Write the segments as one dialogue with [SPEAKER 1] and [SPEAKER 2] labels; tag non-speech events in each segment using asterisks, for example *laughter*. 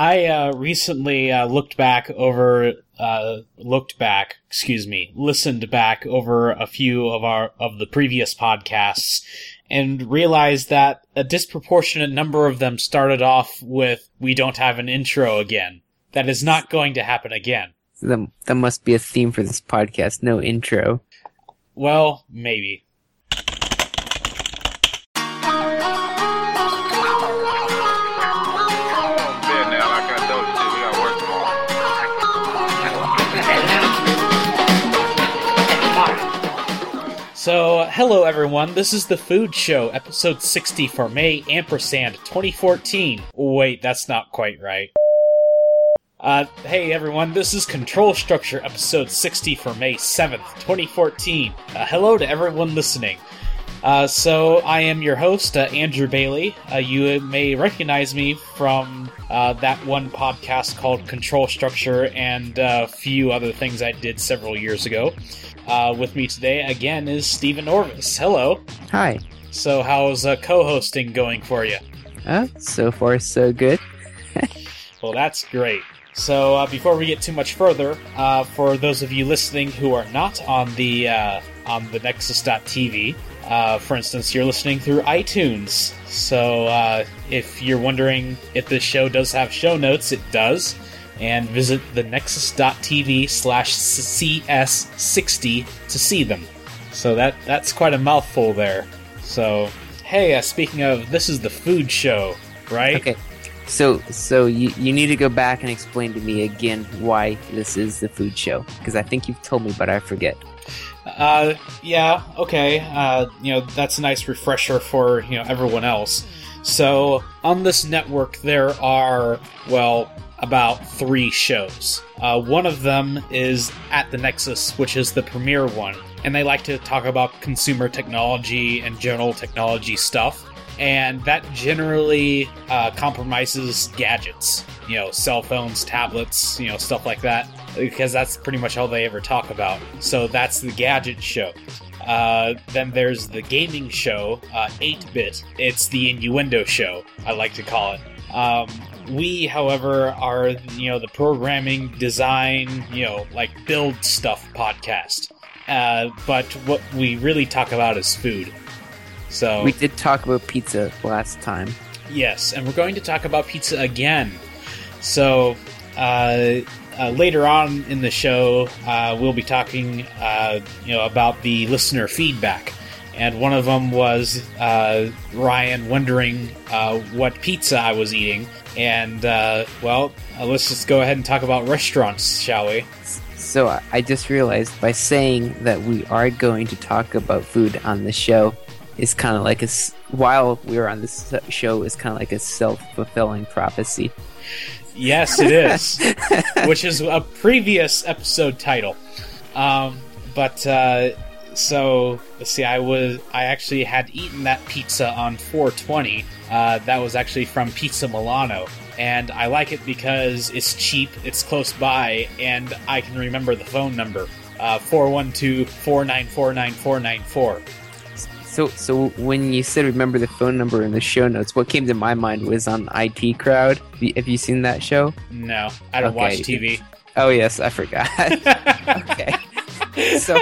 [SPEAKER 1] I uh, recently uh, looked back over, uh, looked back, excuse me, listened back over a few of our of the previous podcasts, and realized that a disproportionate number of them started off with "We don't have an intro again." That is not going to happen again.
[SPEAKER 2] That, that must be a theme for this podcast. No intro.
[SPEAKER 1] Well, maybe. So, hello everyone. This is the Food Show, episode 60 for May ampersand 2014. Wait, that's not quite right. Uh, hey everyone, this is Control Structure, episode 60 for May 7th, 2014. Uh, hello to everyone listening. Uh, so, I am your host, uh, Andrew Bailey. Uh, you may recognize me from uh, that one podcast called Control Structure and uh, a few other things I did several years ago. Uh, with me today again is Stephen Orvis. Hello.
[SPEAKER 2] Hi.
[SPEAKER 1] So, how's uh, co-hosting going for you?
[SPEAKER 2] Uh, so far, so good. *laughs*
[SPEAKER 1] Well, that's great. So, uh, before we get too much further, uh, for those of you listening who are not on the uh, on the Nexus.tv, uh, for instance, you're listening through iTunes. So, uh, if you're wondering if this show does have show notes, it does. And visit the Nexus.tv slash CS60 to see them. So that that's quite a mouthful there. So, hey, uh, speaking of, this is the food show, right?
[SPEAKER 2] Okay. So, so you, you need to go back and explain to me again why this is the food show because I think you've told me, but I forget.
[SPEAKER 1] Uh, yeah, okay. Uh, you know, that's a nice refresher for, you know, everyone else. So, on this network, there are, well, about three shows. Uh, one of them is At the Nexus, which is the premier one, and they like to talk about consumer technology and general technology stuff. And that generally uh, compromises gadgets, you know, cell phones, tablets, you know, stuff like that, because that's pretty much all they ever talk about. So that's the gadget show. Uh, then there's the gaming show, uh, 8-bit. It's the innuendo show, I like to call it. Um, we, however, are you know the programming, design, you know, like build stuff podcast. Uh, but what we really talk about is food. So
[SPEAKER 2] We did talk about pizza last time.
[SPEAKER 1] Yes, and we're going to talk about pizza again. So, uh, uh, later on in the show, uh, we'll be talking, uh, you know, about the listener feedback, and one of them was uh, Ryan wondering uh, what pizza I was eating, and uh, well, uh, let's just go ahead and talk about restaurants, shall we?
[SPEAKER 2] So I- I just realized by saying that we are going to talk about food on the show is kind of like a, while we are on this show is kind of like a self fulfilling prophecy.
[SPEAKER 1] Yes, it is. *laughs* Which is a previous episode title. Um, but uh, so let's see. I was I actually had eaten that pizza on 420. Uh, that was actually from Pizza Milano, and I like it because it's cheap, it's close by, and I can remember the phone number. Uh, 412-494-9494.
[SPEAKER 2] So, so when you said remember the phone number in the show notes, what came to my mind was on IT Crowd. Have you- seen that show?
[SPEAKER 1] No, I don't
[SPEAKER 2] Okay.
[SPEAKER 1] watch TV.
[SPEAKER 2] Oh yes, I forgot. *laughs* okay, *laughs* so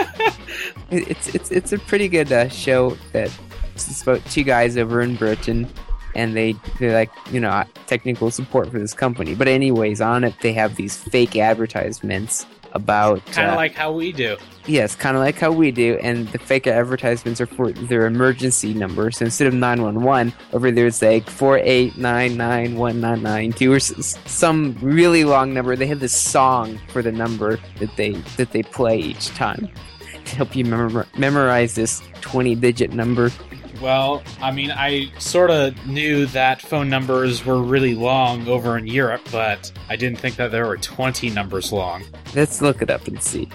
[SPEAKER 2] it's it's it's a pretty good uh, show that it's about two guys over in Britain, and they they like you know technical support for this company. But anyways, on it they have these fake advertisements about
[SPEAKER 1] Kind of
[SPEAKER 2] uh,
[SPEAKER 1] like how we do.
[SPEAKER 2] Yes, kind of like how we do, and the fake advertisements are for their emergency number. So instead of 911, over there it's like 4899199 or s- s- some really long number. They have this song for the number that they that they play each time to help you memor- memorize this 20-digit number.
[SPEAKER 1] Well, I mean, I sort of knew that phone numbers were really long over in Europe, but I didn't think that there were 20 numbers long.
[SPEAKER 2] Let's look it up and see.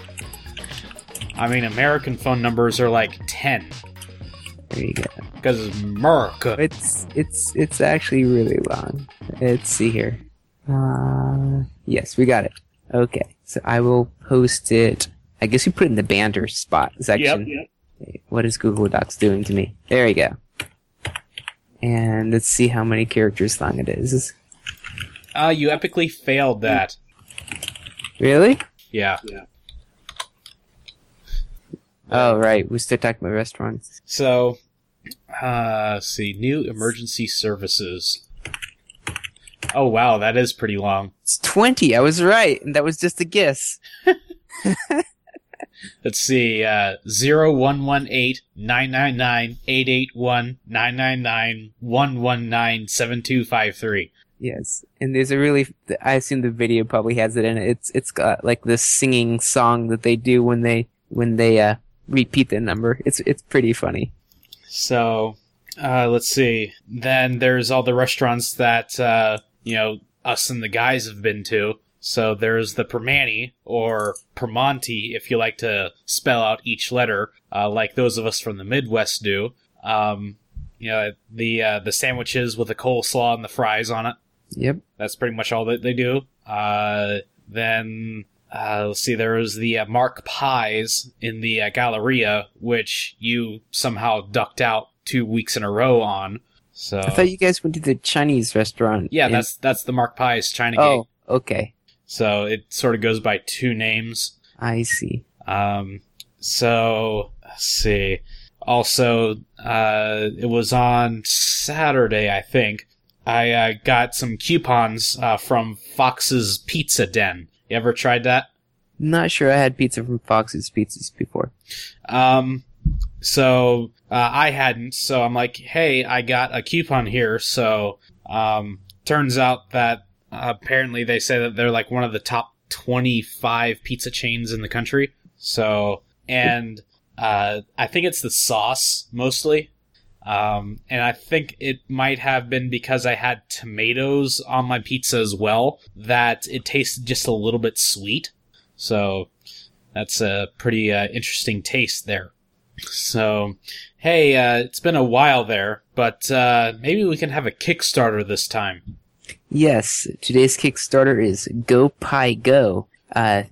[SPEAKER 1] I mean, American phone numbers are like 10,
[SPEAKER 2] There you go.
[SPEAKER 1] because it's America.
[SPEAKER 2] It's it's it's actually really long. Let's see here. Uh, yes, we got it. Okay, so I will post it. I guess we put it in the banter spot section.
[SPEAKER 1] yep.
[SPEAKER 2] What is Google Docs doing to me? There we go. And let's see how many characters long it is.
[SPEAKER 1] Uh, you epically failed that.
[SPEAKER 2] Really?
[SPEAKER 1] Yeah. yeah.
[SPEAKER 2] Oh, right. We still talking about restaurants.
[SPEAKER 1] So, uh, let's see. New emergency services. Oh, wow. That is pretty long.
[SPEAKER 2] It's 20. I was right. And that was just a guess. *laughs*
[SPEAKER 1] Let's see. Uh, 0118 999 881 999 119 7253.
[SPEAKER 2] Yes. And there's a really, I assume the video probably has it in it. It's, it's got like this singing song that they do when they, when they, uh, repeat the number. It's, it's pretty funny.
[SPEAKER 1] So, uh, let's see. Then there's all the restaurants that, uh, you know, us and the guys have been to. So there's the Permani, or Permonti, if you like to spell out each letter, uh, like those of us from the Midwest do. Um, you know, the, uh, the sandwiches with the coleslaw and the fries on it.
[SPEAKER 2] Yep.
[SPEAKER 1] That's pretty much all that they do. Uh, then, uh, let's see, there was the uh, Mark Pi's in the uh, Galleria, which you somehow ducked out two weeks in a row on. So,
[SPEAKER 2] I thought you guys went to the Chinese restaurant.
[SPEAKER 1] yeah,
[SPEAKER 2] in-
[SPEAKER 1] that's that's the Mark Pi's China Gate.
[SPEAKER 2] Oh, okay.
[SPEAKER 1] So it sort of goes by two names.
[SPEAKER 2] I see.
[SPEAKER 1] Um, so let's see. Also, uh, it was on Saturday, I think. I uh, got some coupons uh, from Fox's Pizza Den. You ever tried that?
[SPEAKER 2] Not sure I had pizza from Fox's Pizzas before.
[SPEAKER 1] Um, so uh, I hadn't. So I'm like, hey, I got a coupon here. So um, turns out that apparently they say that they're like one of the top 25 pizza chains in the country. So and uh, I think it's the sauce mostly. Um, and I think it might have been because I had tomatoes on my pizza as well that it tasted just a little bit sweet. So that's a pretty uh, interesting taste there. So, hey, uh, it's been a while there, but uh, maybe we can have a Kickstarter this time.
[SPEAKER 2] Yes, today's Kickstarter is GoPiGo. Uh,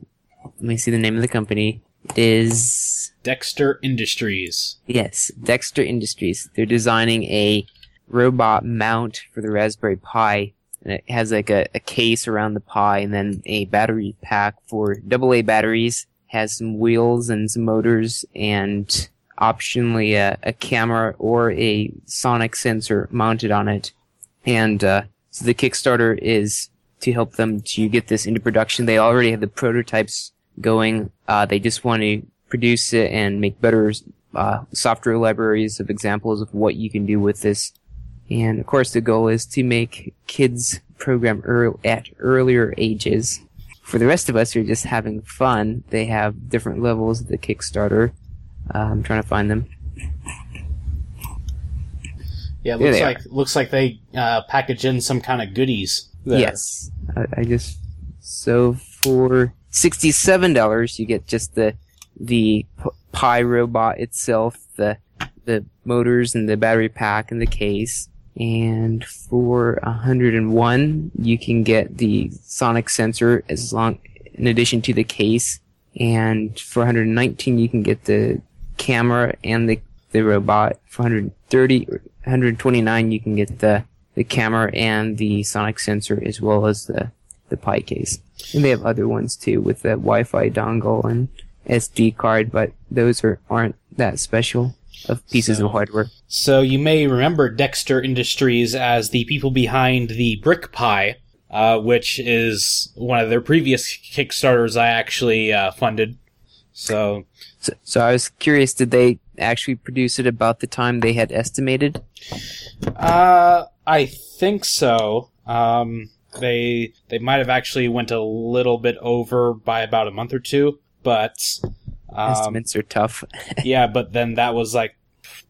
[SPEAKER 2] let me see the name of the company. It is
[SPEAKER 1] Dexter Industries.
[SPEAKER 2] yes, Dexter Industries. They're designing a robot mount for the Raspberry Pi, and it has like a, a case around the Pi, and then a battery pack for AA batteries. Has some wheels and some motors, and optionally a, a camera or a sonic sensor mounted on it. And uh, so the Kickstarter is to help them to get this into production. They already have the prototypes going. Uh, they just want to produce it and make better uh, software libraries of examples of what you can do with this. And of course, the goal is to make kids program ear- at earlier ages. For the rest of us who are just having fun, they have different levels of the Kickstarter. Uh, I'm trying to find them.
[SPEAKER 1] Yeah, it looks like looks like they uh, package in some kind of goodies. there.
[SPEAKER 2] Yes, I, I just so for sixty-seven dollars you get just the the Pi robot itself, the the motors and the battery pack and the case. And for hundred and one, you can get the sonic sensor as long in addition to the case. And for 119, you can get the camera and the the robot. For 130, 129, you can get the the camera and the sonic sensor as well as the the Pi case. And they have other ones too with the Wi-Fi dongle and SD card, but those are aren't that special of pieces
[SPEAKER 1] So-
[SPEAKER 2] of hardware.
[SPEAKER 1] So you may remember Dexter Industries as the people behind the BrickPi, uh, which is one of their previous Kickstarters I actually uh, funded. So
[SPEAKER 2] So, so I was curious, did they actually produce it about the time they had estimated?
[SPEAKER 1] Uh, I think so. Um, they they might have actually went a little bit over by about a month or two, but um,
[SPEAKER 2] Estimates are tough. *laughs*
[SPEAKER 1] yeah, but then that was like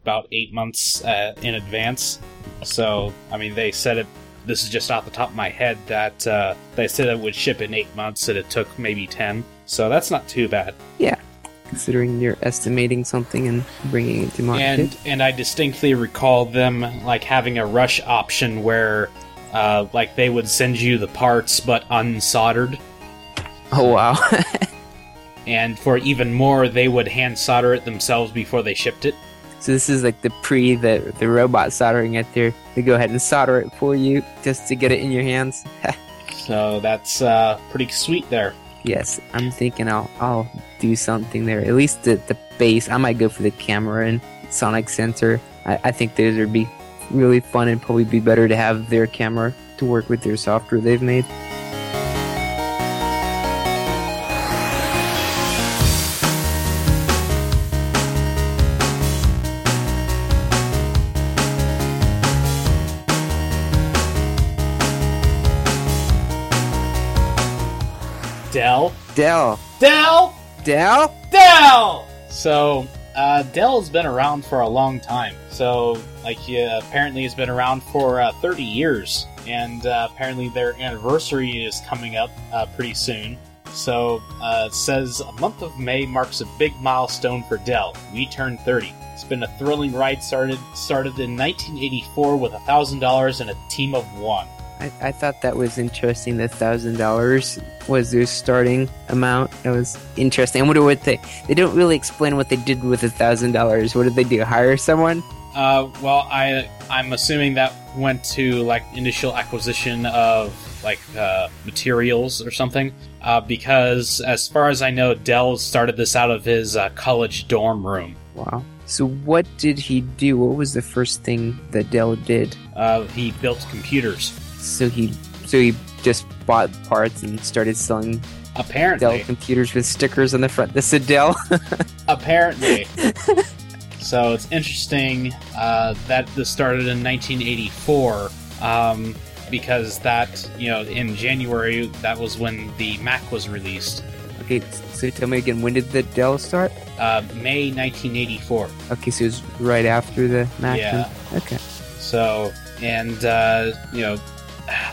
[SPEAKER 1] about eight months uh, in advance. So I mean, they said it. This is just off the top of my head that uh, they said it would ship in eight months, and it took maybe ten. So that's not too bad.
[SPEAKER 2] Considering you're estimating something and bringing it to market.
[SPEAKER 1] and and I distinctly recall them like having a rush option where uh, like they would send you the parts but unsoldered,
[SPEAKER 2] oh wow. *laughs*
[SPEAKER 1] and for even more they would hand solder it themselves before they shipped it.
[SPEAKER 2] so this is like the pre the the robot soldering it there. They go ahead and solder it for you just to get it in your hands. *laughs*
[SPEAKER 1] So that's uh, pretty sweet there.
[SPEAKER 2] Yes, I'm thinking I'll I'll do something there. At least the the base. I might go for the camera and sonic sensor. I, I think those would be really fun and probably be better to have their camera to work with their software they've made.
[SPEAKER 1] Dell.
[SPEAKER 2] Dell,
[SPEAKER 1] Dell!
[SPEAKER 2] Dell.
[SPEAKER 1] Dell! So, uh, Dell's been around for a long time. So, like, yeah, apparently it's been around for uh, 30 years. And uh, apparently their anniversary is coming up uh, pretty soon. So, uh, it says a month of May marks a big milestone for Dell. We turned 30. It's been a thrilling ride started started in 1984 with $1,000 and a team of one.
[SPEAKER 2] I, I thought that was interesting. The thousand dollars was their starting amount. That was interesting. I wonder what they they don't really explain what they did with the thousand dollars. What did they do? Hire someone?
[SPEAKER 1] Uh, well, I I'm assuming that went to like initial acquisition of like uh, materials or something. Uh, because as far as I know, Dell started this out of his uh, college dorm room.
[SPEAKER 2] Wow. So what did he do? What was the first thing that Dell did?
[SPEAKER 1] Uh, he built computers.
[SPEAKER 2] So he so he just bought parts and started selling
[SPEAKER 1] apparently Dell
[SPEAKER 2] computers with stickers on the front that said Dell. *laughs*
[SPEAKER 1] apparently. so it's interesting uh, that this started in 1984. Um, because that you know in January that was when the Mac was released.
[SPEAKER 2] okay, so tell me again, when did the Dell start?
[SPEAKER 1] Uh, May 1984.
[SPEAKER 2] Okay, so it was right after the Mac.
[SPEAKER 1] Yeah.
[SPEAKER 2] Okay.
[SPEAKER 1] So, and, uh, you know,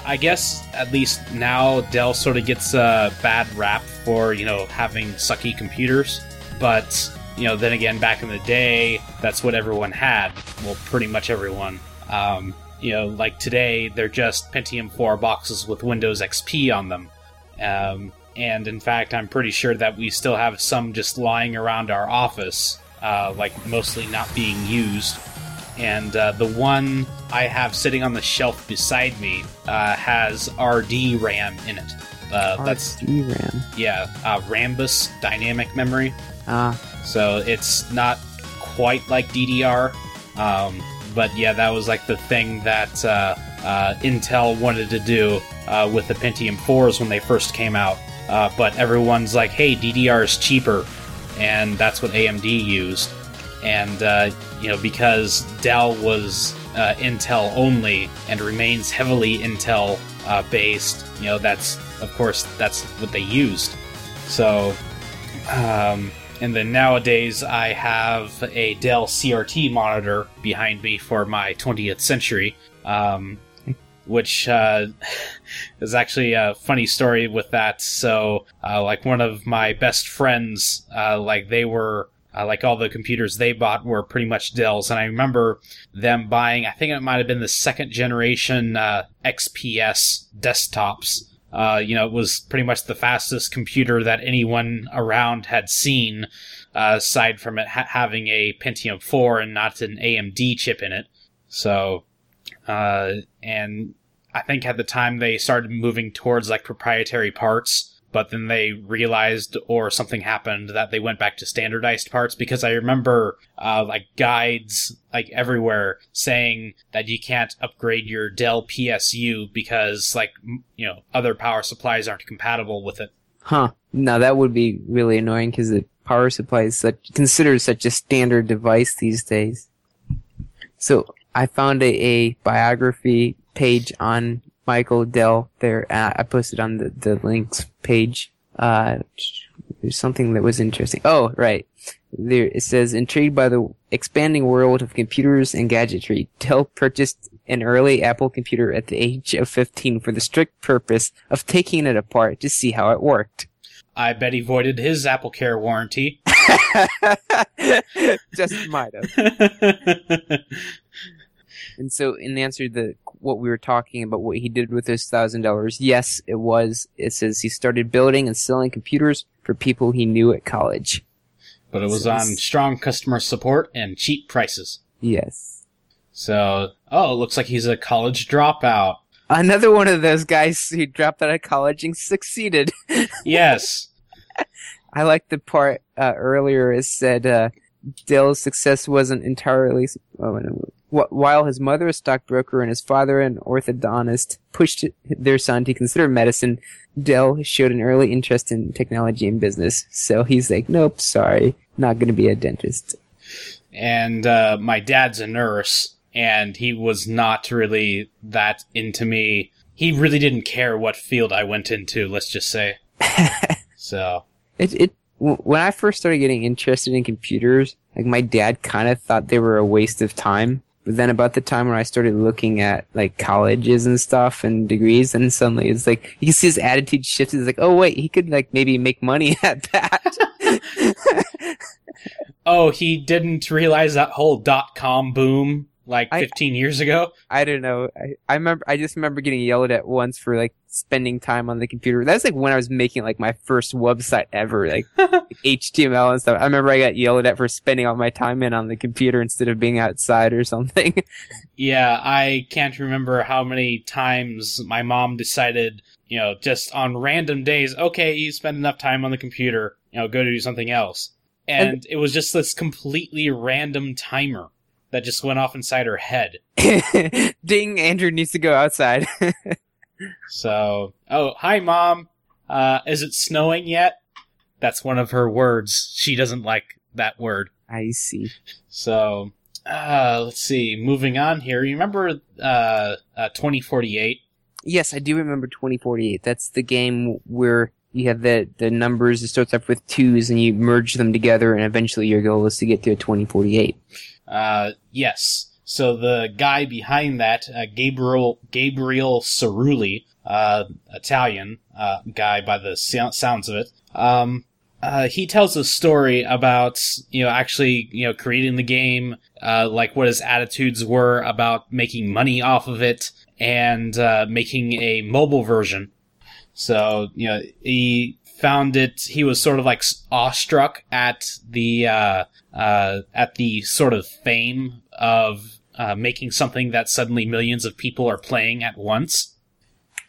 [SPEAKER 1] I guess at least now Dell sort of gets a bad rap for, you know, having sucky computers. But, you know, then again, back in the day, that's what everyone had. Well, pretty much everyone. Um, you know, like today, they're just Pentium 4 boxes with Windows XP on them. Um, and in fact, I'm pretty sure that we still have some just lying around our office, uh, like mostly not being used and uh, the one I have sitting on the shelf beside me uh, has RD RAM in it. Uh, that's
[SPEAKER 2] DRAM.
[SPEAKER 1] yeah, uh, Rambus dynamic memory.
[SPEAKER 2] Ah,
[SPEAKER 1] So it's not quite like DDR, um, but yeah, that was like the thing that uh, uh, Intel wanted to do uh, with the Pentium 4s when they first came out. Uh, but everyone's like, hey, DDR is cheaper, and that's what AMD used. And uh, you know, because Dell was uh, Intel only and remains heavily Intel uh, based, you know, that's of course that's what they used. So um, and then nowadays, I have a Dell CRT monitor behind me for my 20th century, um, which uh, *laughs* is actually a funny story with that. So, uh, like one of my best friends, uh, like they were. Uh, like all the computers they bought were pretty much Dells, and I remember them buying. I think it might have been the second generation uh, XPS desktops, uh, you know, it was pretty much the fastest computer that anyone around had seen, uh, aside from it ha- having a Pentium 4 and not an AMD chip in it. So, uh, and I think at the time they started moving towards like proprietary parts, but then they realized or something happened that they went back to standardized parts because I remember, uh, like guides like everywhere saying that you can't upgrade your Dell PSU because like, you know, other power supplies aren't compatible with it.
[SPEAKER 2] huh. Now that would be really annoying because the power supply is such considered such a standard device these days. So I found a, a biography page on Michael Dell there. Uh, I posted on the, the links page. Uh, there's something that was interesting. Oh, right. There, it says, intrigued by the expanding world of computers and gadgetry, Dell purchased an early Apple computer at the age of 15 for the strict purpose of taking it apart to see how it worked.
[SPEAKER 1] I bet he voided his AppleCare warranty. *laughs* *laughs*
[SPEAKER 2] Just might have. *laughs* And so, in answer to the, what we were talking about, what he did with his thousand dollars, yes, it was. It says he started building and selling computers for people he knew at college.
[SPEAKER 1] but it was on strong customer support and cheap prices.
[SPEAKER 2] Yes.
[SPEAKER 1] So, oh, it looks like he's a college dropout.
[SPEAKER 2] Another one of those guys who dropped out of college and succeeded. *laughs*
[SPEAKER 1] Yes.
[SPEAKER 2] I like the part uh, earlier it said uh, Dale's success wasn't entirely. Oh, no, wh- while his mother, a stockbroker, and his father, an orthodontist, pushed their son to consider medicine, Dell showed an early interest in technology and business. So he's like, "Nope, sorry, not going to be a dentist."
[SPEAKER 1] and uh, my dad's a nurse, and he was not really that into me. He really didn't care what field I went into. Let's just say. *laughs* so
[SPEAKER 2] It it when I first started getting interested in computers, like my dad kind of thought they were a waste of time. But then about the time where I started looking at like colleges and stuff and degrees, and suddenly it's like you see his attitude shift. It's like, oh wait, he could like maybe make money *laughs* at that. *laughs*
[SPEAKER 1] Oh, he didn't realize that whole dot com boom like
[SPEAKER 2] I-
[SPEAKER 1] 15 years ago?
[SPEAKER 2] I don't know. I, I remember. I just remember getting yelled at once for like spending time on the computer. That's like when I was making like my first website ever, like *laughs* HTML and stuff. I remember I got yelled at for spending all my time in on the computer instead of being outside or something. *laughs*
[SPEAKER 1] Yeah, I can't remember how many times my mom decided, you know, just on random days, okay, you spend enough time on the computer, you know, go to do something else. And it was just this completely random timer that just went off inside her head. *laughs*
[SPEAKER 2] Ding! Andrew needs to go outside. *laughs*
[SPEAKER 1] So, oh, hi mom. Uh, is it snowing yet? That's one of her words. She doesn't like that word.
[SPEAKER 2] I see.
[SPEAKER 1] So, uh, let's see. Moving on here. You remember, uh, uh 2048?
[SPEAKER 2] Yes, I do remember 2048. That's the game where you have the the numbers. It starts off with twos, and you merge them together, and eventually your goal is to get to a 2048.
[SPEAKER 1] Uh, yes. So the guy behind that, uh, Gabriel Gabriel Cirulli, uh, Italian uh, guy by the sounds of it, um, uh, he tells a story about you know actually you know creating the game, uh, like what his attitudes were about making money off of it and uh, making a mobile version. So you know he found it. He was sort of like awestruck at the uh, uh, at the sort of fame of uh, making something that suddenly millions of people are playing at once.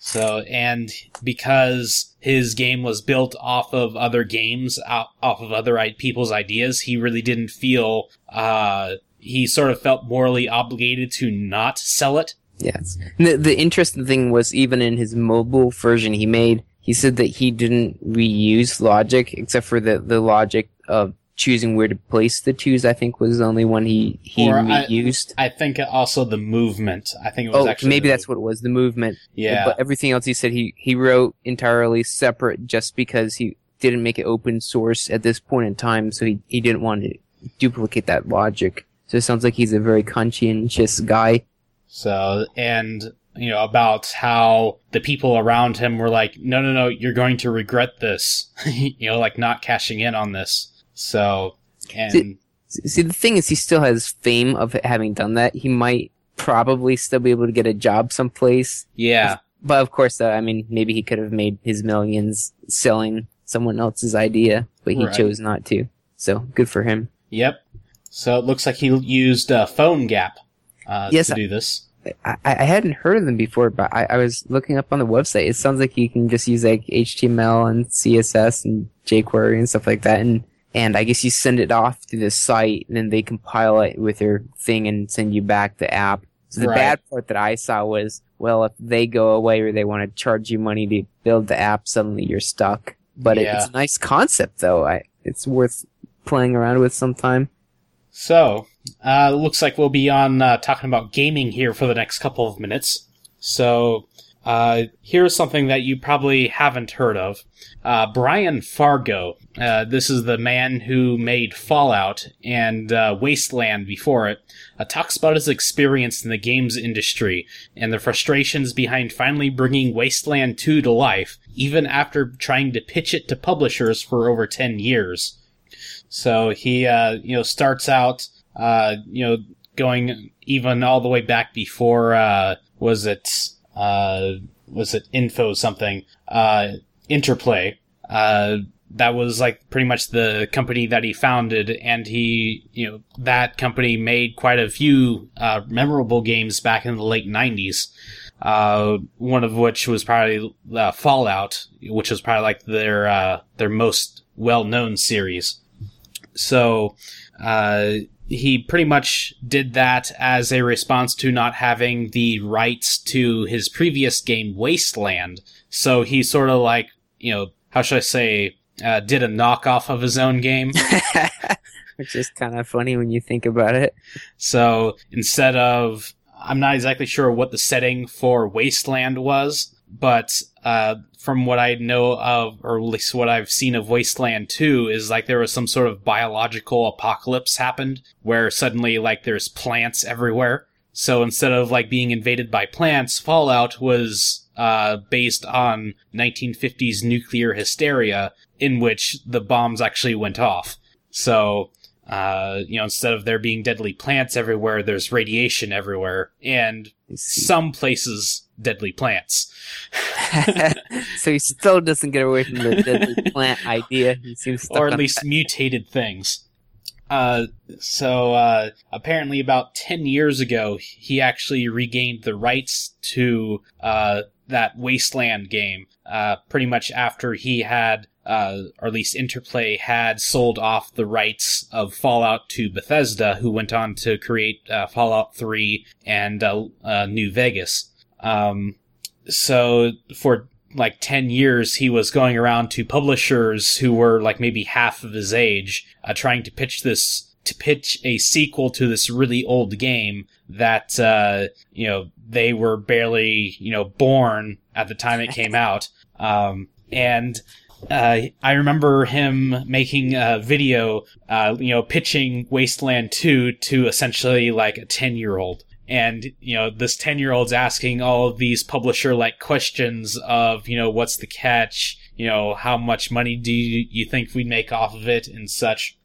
[SPEAKER 1] So, and because his game was built off of other games, off of other people's ideas, he really didn't feel, uh, he sort of felt morally obligated to not sell it.
[SPEAKER 2] Yes. The, the interesting thing was even in his mobile version he made, he said that he didn't reuse logic except for the, the logic of choosing where to place the twos. I think was the only one he he
[SPEAKER 1] Or I-
[SPEAKER 2] reused.
[SPEAKER 1] I think also the movement. I think it was
[SPEAKER 2] oh,
[SPEAKER 1] actually
[SPEAKER 2] maybe that's what it was. The movement.
[SPEAKER 1] Yeah.
[SPEAKER 2] But everything else he said he he wrote entirely separate just because he didn't make it open source at this point in time, so he he didn't want to duplicate that logic. So it sounds like he's a very conscientious guy.
[SPEAKER 1] So, and, you know, about how the people around him were like, no, no, no, you're going to regret this. *laughs* you know, like not cashing in on this. So, and,
[SPEAKER 2] See- See, the thing is, he still has fame of having done that. He might probably still be able to get a job someplace.
[SPEAKER 1] yeah,
[SPEAKER 2] But of course, uh, I mean, maybe he could have made his millions selling someone else's idea, but he
[SPEAKER 1] Right.
[SPEAKER 2] chose not to. So good for him.
[SPEAKER 1] yep. So it looks like he used uh, PhoneGap uh,
[SPEAKER 2] Yes,
[SPEAKER 1] to do this.
[SPEAKER 2] I, I hadn't heard of them before, but I, I was looking up on the website. It sounds like you can just use like HTML and CSS and jQuery and stuff like that, and and I guess you send it off to the site, and then they compile it with their thing and send you back the app. So the
[SPEAKER 1] Right.
[SPEAKER 2] bad part that I saw was, well, if they go away or they want to charge you money to build the app, suddenly you're stuck. But it, it's a nice concept, though. I it's worth playing around with sometime.
[SPEAKER 1] So, uh, looks like we'll be on uh, talking about gaming here for the next couple of minutes. So, uh, here's something that you probably haven't heard of. Uh, Brian Fargo. Uh, this is the man who made Fallout and uh, Wasteland before it. Talks about his experience in the games industry and the frustrations behind finally bringing Wasteland 2 to life, even after trying to pitch it to publishers for over 10 years. So he, you know, starts out, uh, you know, going even all the way back before, uh, was it, uh, was it info something, uh, interplay, uh, that was like pretty much the company that he founded and he, you know, that company made quite a few, uh, memorable games back in the late nineties. Uh, one of which was probably uh, Fallout, which was probably like their uh, their most well known series. So uh, he pretty much did that as a response to not having the rights to his previous game, Wasteland. So he sort of like, you know, how should I say, uh, did a knockoff of his own game. *laughs*
[SPEAKER 2] Which is kind of funny when you think about it.
[SPEAKER 1] So instead of, I'm not exactly sure what the setting for Wasteland was, but uh, from what I know of, or at least what I've seen of Wasteland 2, is like there was some sort of biological apocalypse happened where suddenly like there's plants everywhere. So instead of like being invaded by plants, Fallout was uh, based on 1950s nuclear hysteria in which the bombs actually went off. So uh, you know, instead of there being deadly plants everywhere, there's radiation everywhere, and some places deadly plants. *laughs*
[SPEAKER 2] so he still doesn't get away from the deadly *laughs* plant idea. He seems
[SPEAKER 1] or at least
[SPEAKER 2] that.
[SPEAKER 1] mutated things. Uh, so uh, apparently, about ten years ago, he actually regained the rights to uh, that Wasteland game. Uh, pretty much after he had, uh, or at least Interplay had sold off the rights of Fallout to Bethesda, who went on to create uh, Fallout Three and uh, uh, New Vegas. Um, so for like 10 years he was going around to publishers who were like maybe half of his age uh, trying to pitch this to pitch a sequel to this really old game that uh, you know they were barely you know born at the time it came *laughs* out um, and uh, I remember him making a video, uh, you know, pitching Wasteland 2 to essentially like a 10 year old. And, you know, this 10 year old's asking all of these publisher like questions of, you know, what's the catch? You know, how much money do you, you think we'd make off of it and such?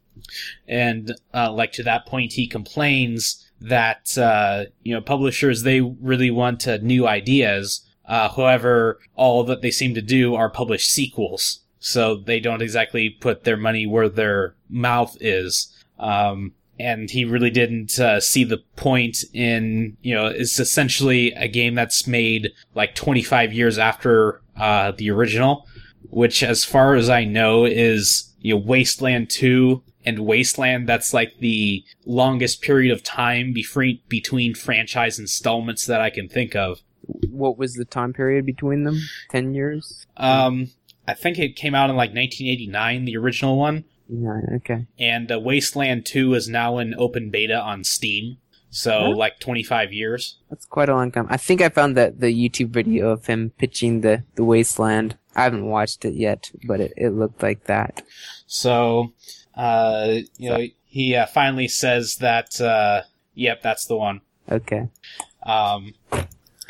[SPEAKER 1] And, uh, like to that point, he complains that, uh, you know, publishers, they really want uh, new ideas. Uh, however, all that they seem to do are publish sequels. So they don't exactly put their money where their mouth is. Um, and he really didn't uh, see the point in, you know, it's essentially a game that's made like 25 years after uh, the original, which, as far as I know, is, you know, Wasteland 2 and Wasteland. That's like the longest period of time between franchise installments that I can think of.
[SPEAKER 2] What was the time period between them? Ten years?
[SPEAKER 1] Um, I think it came out in like 1989, the original one.
[SPEAKER 2] Yeah, okay.
[SPEAKER 1] and uh, Wasteland 2 is now in open beta on Steam. So,
[SPEAKER 2] Huh?
[SPEAKER 1] like 25 years.
[SPEAKER 2] That's quite a long time. I think I found that the YouTube video of him pitching the, the wasteland. I haven't watched it yet, but it, it looked like that.
[SPEAKER 1] So, uh, you know, he uh, finally says that, uh, yep, that's the one.
[SPEAKER 2] Okay.
[SPEAKER 1] Um,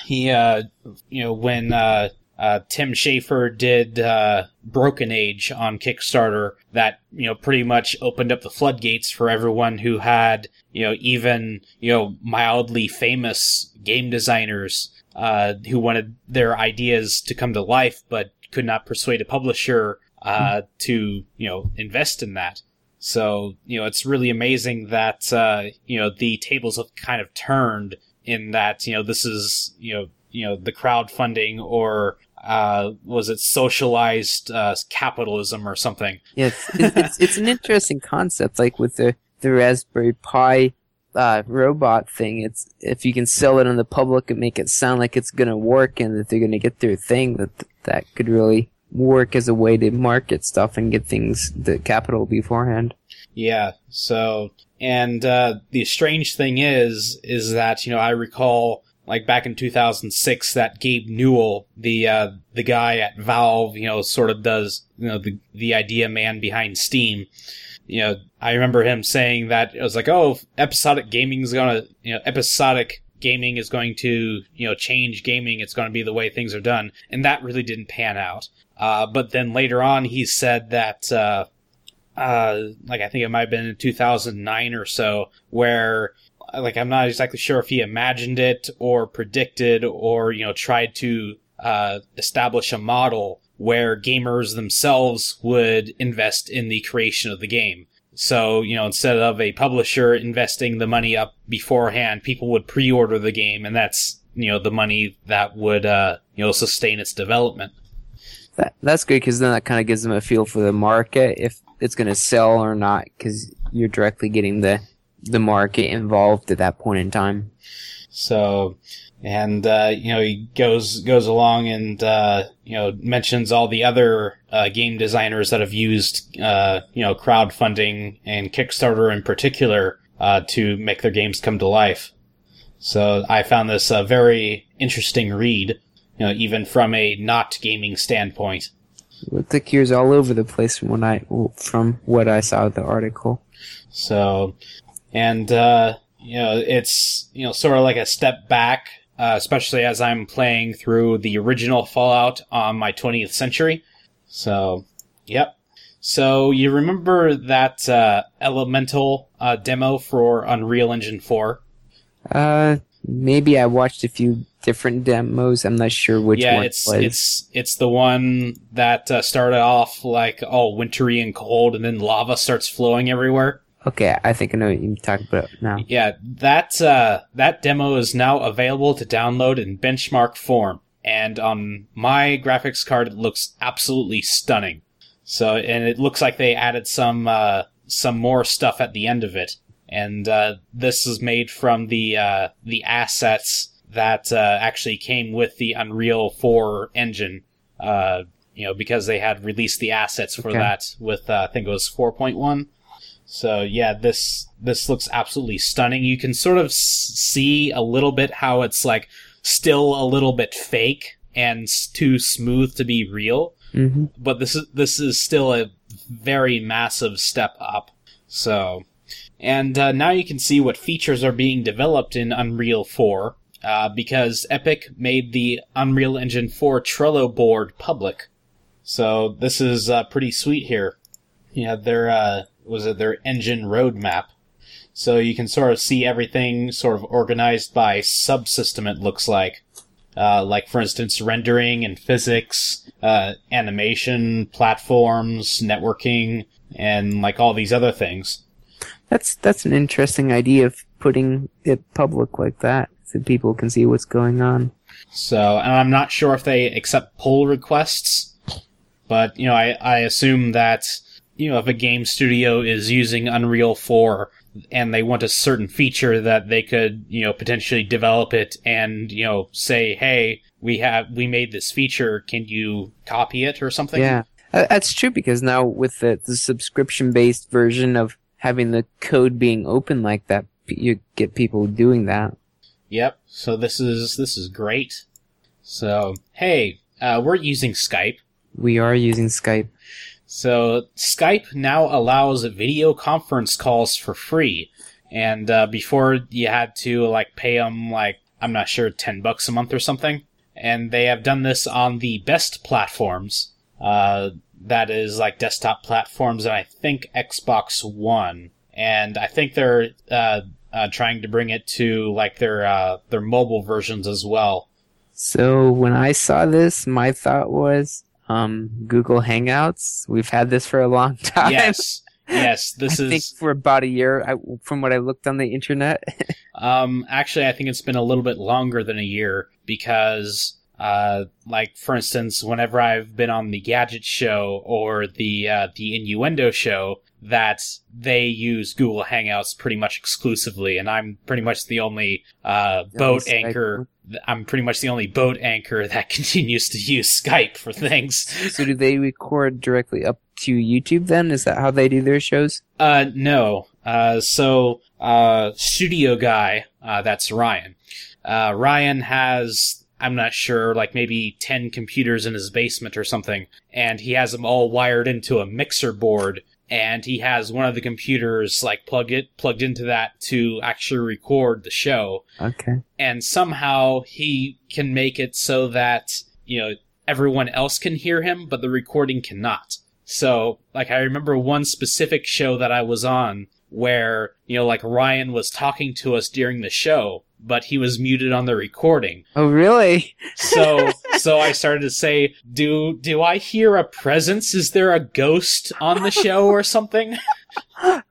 [SPEAKER 1] he, uh, you know, when, uh, uh, Tim Schafer did, uh, Broken Age on Kickstarter, that, you know, pretty much opened up the floodgates for everyone who had, you know, even, you know, mildly famous game designers, uh, who wanted their ideas to come to life, but could not persuade a publisher, uh, to, you know, invest in that. So, you know, it's really amazing that, uh, you know, the tables have kind of turned in that, you know, this is, you know, you know, the crowdfunding or, uh, was it socialized, uh, capitalism or something?
[SPEAKER 2] Yeah, it's, it's, it's, an interesting concept, like with the, the Raspberry Pi uh, robot thing. It's if you can sell it on the public and make it sound like it's gonna work and that they're gonna get their thing, that that could really work as a way to market stuff and get things the capital beforehand.
[SPEAKER 1] Yeah. So, and uh, the strange thing is, is that you know I recall like back in 2006 that Gabe Newell, the uh, the guy at Valve, you know, sort of does you know the the idea man behind Steam. You know, I remember him saying that it was like, oh, episodic gaming is gonna, you know, episodic gaming is going to, you know, change gaming. It's going to be the way things are done, and that really didn't pan out. Uh, but then later on, he said that. Uh, uh, like I think it might have been in 2009 or so, where like I'm not exactly sure if he imagined it or predicted or you know tried to uh, establish a model where gamers themselves would invest in the creation of the game. So, you know, instead of a publisher investing the money up beforehand, people would pre-order the game and that's you know the money that would uh, you know sustain its development.
[SPEAKER 2] That, that's good because then that kind of gives them a feel for the market if it's going to sell or not because you're directly getting the the market involved at that point in time.
[SPEAKER 1] So, and uh, you know, he goes goes along and uh, you know mentions all the other uh, game designers that have used uh, you know crowdfunding and Kickstarter in particular uh, to make their games come to life. So I found this a very interesting read, you know, even from a not gaming standpoint.
[SPEAKER 2] With the cures all over the place from what I from what I saw the article.
[SPEAKER 1] So, and uh, you know, it's you know sort of like a step back, uh, especially as I'm playing through the original Fallout on my 20th century. So, yep. So you remember that uh, Elemental uh, demo for Unreal Engine 4?
[SPEAKER 2] Uh, maybe I watched a few different demos. I'm not sure which
[SPEAKER 1] yeah,
[SPEAKER 2] one
[SPEAKER 1] it's
[SPEAKER 2] was.
[SPEAKER 1] it's it's the one that uh, started off like all wintry and cold, and then lava starts flowing everywhere.
[SPEAKER 2] Okay, I think I know what you're talking about now.
[SPEAKER 1] Yeah, that uh, that demo is now available to download in benchmark form, and on my graphics card, it looks absolutely stunning. So, and it looks like they added some uh, some more stuff at the end of it, and uh, this is made from the uh, the assets that uh, actually came with the Unreal 4 engine. Uh, you know, because they had released the assets for
[SPEAKER 2] Okay.
[SPEAKER 1] that with uh, I think it was 4.1. So yeah, this this looks absolutely stunning. You can sort of s- see a little bit how it's like still a little bit fake and s- too smooth to be real,
[SPEAKER 2] hmm
[SPEAKER 1] but this is this is still a very massive step up. So, and uh, now you can see what features are being developed in Unreal 4 uh, because Epic made the Unreal Engine 4 Trello board public. So this is uh, pretty sweet here. Yeah, their uh, was it their engine roadmap. So you can sort of see everything sort of organized by subsystem. It looks like, uh, like for instance, rendering and physics, uh, animation, platforms, networking, and like all these other things.
[SPEAKER 2] That's that's an interesting idea of putting it public like that, so people can see what's going on.
[SPEAKER 1] So, and I'm not sure if they accept pull requests, but you know, I, I assume that you know if a game studio is using Unreal 4 and they want a certain feature that they could you know potentially develop it and you know say, hey, we have we made this feature, can you copy it or something?
[SPEAKER 2] Yeah, Uh, that's true because now with the, the subscription-based version of having the code being open like that, you get people doing that.
[SPEAKER 1] Yep. So this is this is great. So hey, uh, we're using Skype.
[SPEAKER 2] We are using Skype.
[SPEAKER 1] So Skype now allows video conference calls for free, and uh, before you had to like pay them like I'm not sure ten bucks a month or something. And they have done this on the best platforms. Uh, that is like desktop platforms, and I think Xbox One, and I think they're uh, uh, trying to bring it to like their uh, their mobile versions as well.
[SPEAKER 2] So when I saw this, my thought was, um, Google Hangouts. We've had this for a long *laughs* time.
[SPEAKER 1] Yes, yes, *laughs* this
[SPEAKER 2] I
[SPEAKER 1] is.
[SPEAKER 2] think for about a year, I, from what I looked on the internet. *laughs*
[SPEAKER 1] Um, actually, I think it's been a little bit longer than a year because, uh, like for instance, whenever I've been on the Gadget Show or the uh, the Innuendo Show, that they use Google Hangouts pretty much exclusively, and I'm pretty much the only uh, boat anchor. I'm pretty much the only boat anchor that *laughs* continues to use Skype for things.
[SPEAKER 2] so do they record directly up to YouTube then? Is that how they do their shows?
[SPEAKER 1] Uh, no. Uh, so, uh, studio guy, uh, that's Ryan. Uh, Ryan has, I'm not sure, like maybe 10 computers in his basement or something, and he has them all wired into a mixer board, and he has one of the computers, like, plug it, plugged into that to actually record the show
[SPEAKER 2] Okay.
[SPEAKER 1] and somehow he can make it so that you know everyone else can hear him but the recording cannot so like i remember one specific show that i was on where you know like ryan was talking to us during the show but he was muted on the recording
[SPEAKER 2] Oh, really?
[SPEAKER 1] so *laughs* so i started to say do do i hear a presence is there a ghost on the show or something *laughs*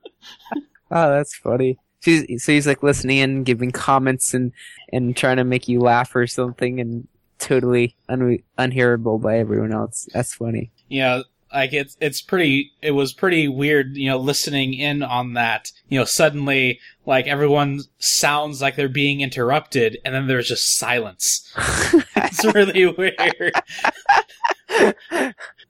[SPEAKER 2] Oh, that's funny. So he's, so he's like listening in, giving comments, and and trying to make you laugh or something, and totally un- unhearable by everyone else. That's funny.
[SPEAKER 1] know like it's it's pretty it was pretty weird you know listening in on that. You know suddenly like everyone sounds like they're being interrupted and then there's just silence. *laughs* It's really weird.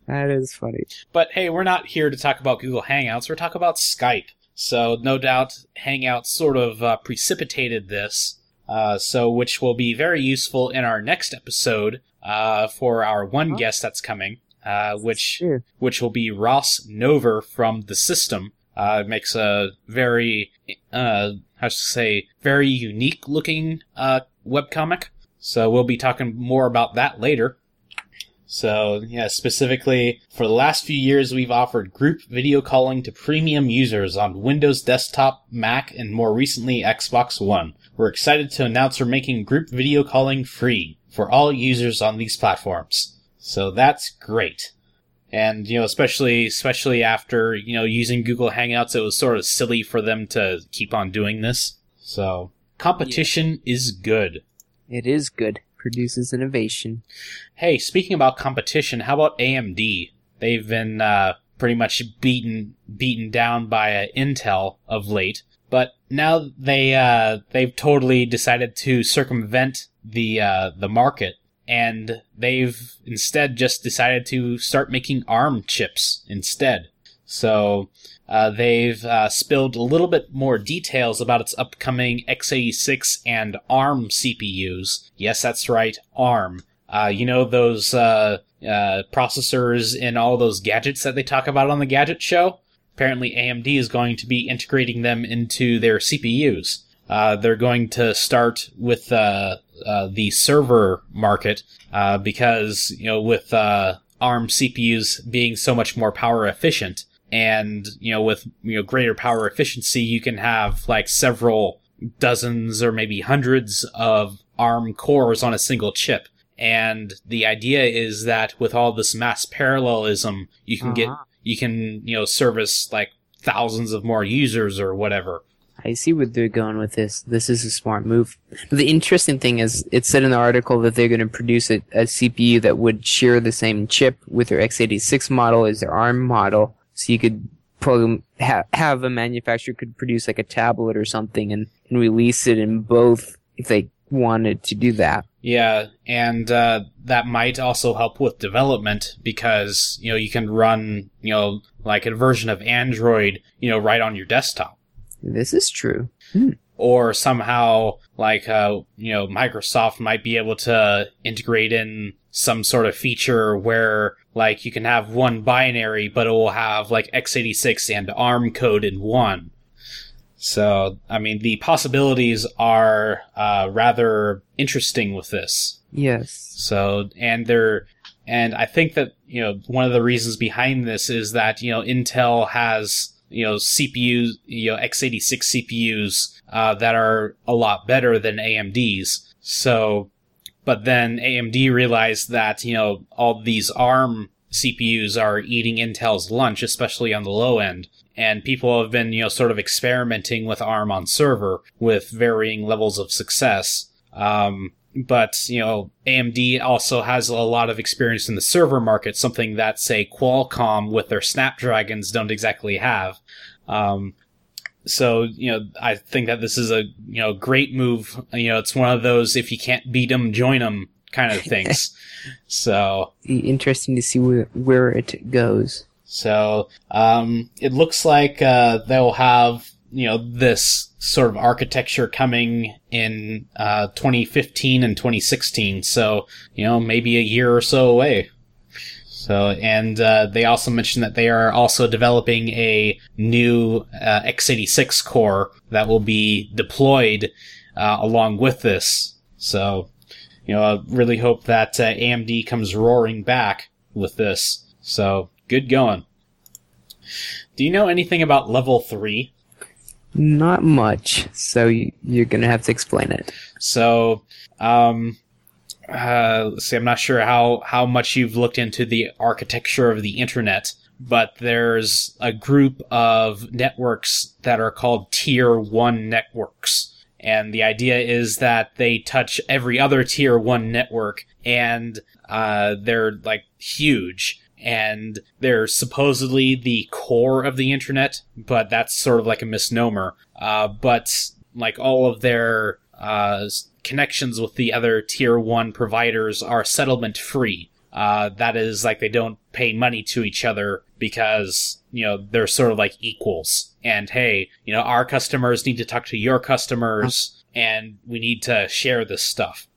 [SPEAKER 2] That is funny.
[SPEAKER 1] but hey we're not here to talk about google hangouts. We're talking about skype. So no doubt hangouts sort of uh, precipitated this uh, so which will be very useful in our next episode uh, for our one
[SPEAKER 2] Oh.
[SPEAKER 1] guest that's coming uh, which which will be Ross Nover from the system. Uh, makes a very, uh, how should I say, very unique looking uh, webcomic. So we'll be talking more about that later. So yeah, specifically for the last few years, we've offered group video calling to premium users on Windows Desktop, Mac, and more recently Xbox One. We're excited to announce we're making group video calling free for all users on these platforms. So that's great. And you know, especially especially after you know using Google Hangouts, it was sort of silly for them to keep on doing this. So competition is good.
[SPEAKER 2] It is good. Produces innovation.
[SPEAKER 1] Hey, speaking about competition, how about AMD? They've been uh, pretty much beaten beaten down by uh, Intel of late, but now they uh, they've totally decided to circumvent the uh, the market, and they've instead just decided to start making ARM chips instead. So uh, they've uh, spilled a little bit more details about its upcoming x86 and ARM CPUs. Yes, that's right, ARM. Uh, you know those uh, uh, processors in all those gadgets that they talk about on the Gadget Show? Apparently, AMD is going to be integrating them into their CPUs. Uh, they're going to start with uh, the server market uh, because you know with uh, ARM CPUs being so much more power efficient, and you know with you know greater power efficiency, you can have like several dozens or maybe hundreds of ARM cores on a single chip. And the idea is that with all this mass parallelism, you can get
[SPEAKER 2] Uh-huh.
[SPEAKER 1] you can you know service like thousands of more users or whatever.
[SPEAKER 2] I see where they're going with this. This is a smart move. The interesting thing is, it said in the article that they're going to produce a, a CPU that would share the same chip with their x86 model as their ARM model. So you could program, ha- have a manufacturer could produce like a tablet or something and, and release it in both if they wanted to do that.
[SPEAKER 1] Yeah, and uh, that might also help with development because you know you can run you know like a version of Android you know right on your desktop.
[SPEAKER 2] This is true.
[SPEAKER 1] or somehow like uh you know Microsoft might be able to integrate in some sort of feature where like you can have one binary but it will have like x86 and ARM code in one. So, I mean, the possibilities are uh, rather interesting with this.
[SPEAKER 2] Yes.
[SPEAKER 1] So, and they're, and I think that, you know, one of the reasons behind this is that, you know, Intel has, you know, CPUs, you know, x86 CPUs, uh, that are a lot better than AMD's. So, but then AMD realized that, you know, all these ARM CPUs are eating Intel's lunch, especially on the low end. And people have been, you know, sort of experimenting with ARM on server with varying levels of success. Um, but you know AMD also has a lot of experience in the server market, something that say Qualcomm with their Snapdragons don't exactly have. Um, so you know I think that this is a you know great move. You know it's one of those if you can't beat them, join them kind of things. *laughs* so
[SPEAKER 2] Interesting to see where, where it goes.
[SPEAKER 1] so um, it looks like uh, they'll have you know this sort of architecture coming in uh, 2015 and 2016. So you know maybe a year or so away. So and uh, they also mentioned that they are also developing a new uh, x86 core that will be deployed uh, along with this. So you know I really hope that uh, AMD comes roaring back with this. So good going. Do you know anything about level three?
[SPEAKER 2] Not much, so you, you're gonna have to explain it.
[SPEAKER 1] So, um, uh, let's see, I'm not sure how, how much you've looked into the architecture of the internet, but there's a group of networks that are called tier one networks. And the idea is that they touch every other tier one network and, uh, they're like huge and they're supposedly the core of the internet, but that's sort of like a misnomer. Uh, but like all of their, uh, connections with the other tier one providers are settlement free. Uh, that is like they don't pay money to each other because, you know, they're sort of like equals. And hey, you know, our customers need to talk to your customers and we need to share this stuff.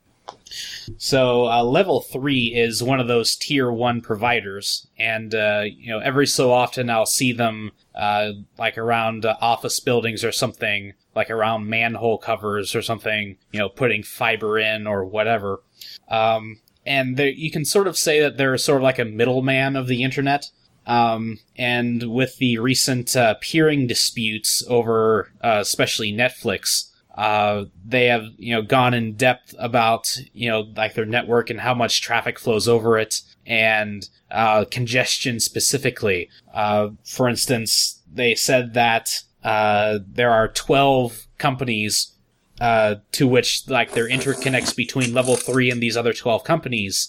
[SPEAKER 1] So uh, level three is one of those tier one providers, and uh, you know every so often I'll see them uh, like around office buildings or something, like around manhole covers or something, you know, putting fiber in or whatever. Um, and you can sort of say that they're sort of like a middleman of the internet. Um, and with the recent uh, peering disputes over, uh, especially Netflix, uh, they have, you know, gone in depth about, you know, like their network and how much traffic flows over it and, uh, congestion specifically. Uh, for instance, they said that, uh, there are 12 companies, uh, to which, like, their interconnects between level 3 and these other 12 companies,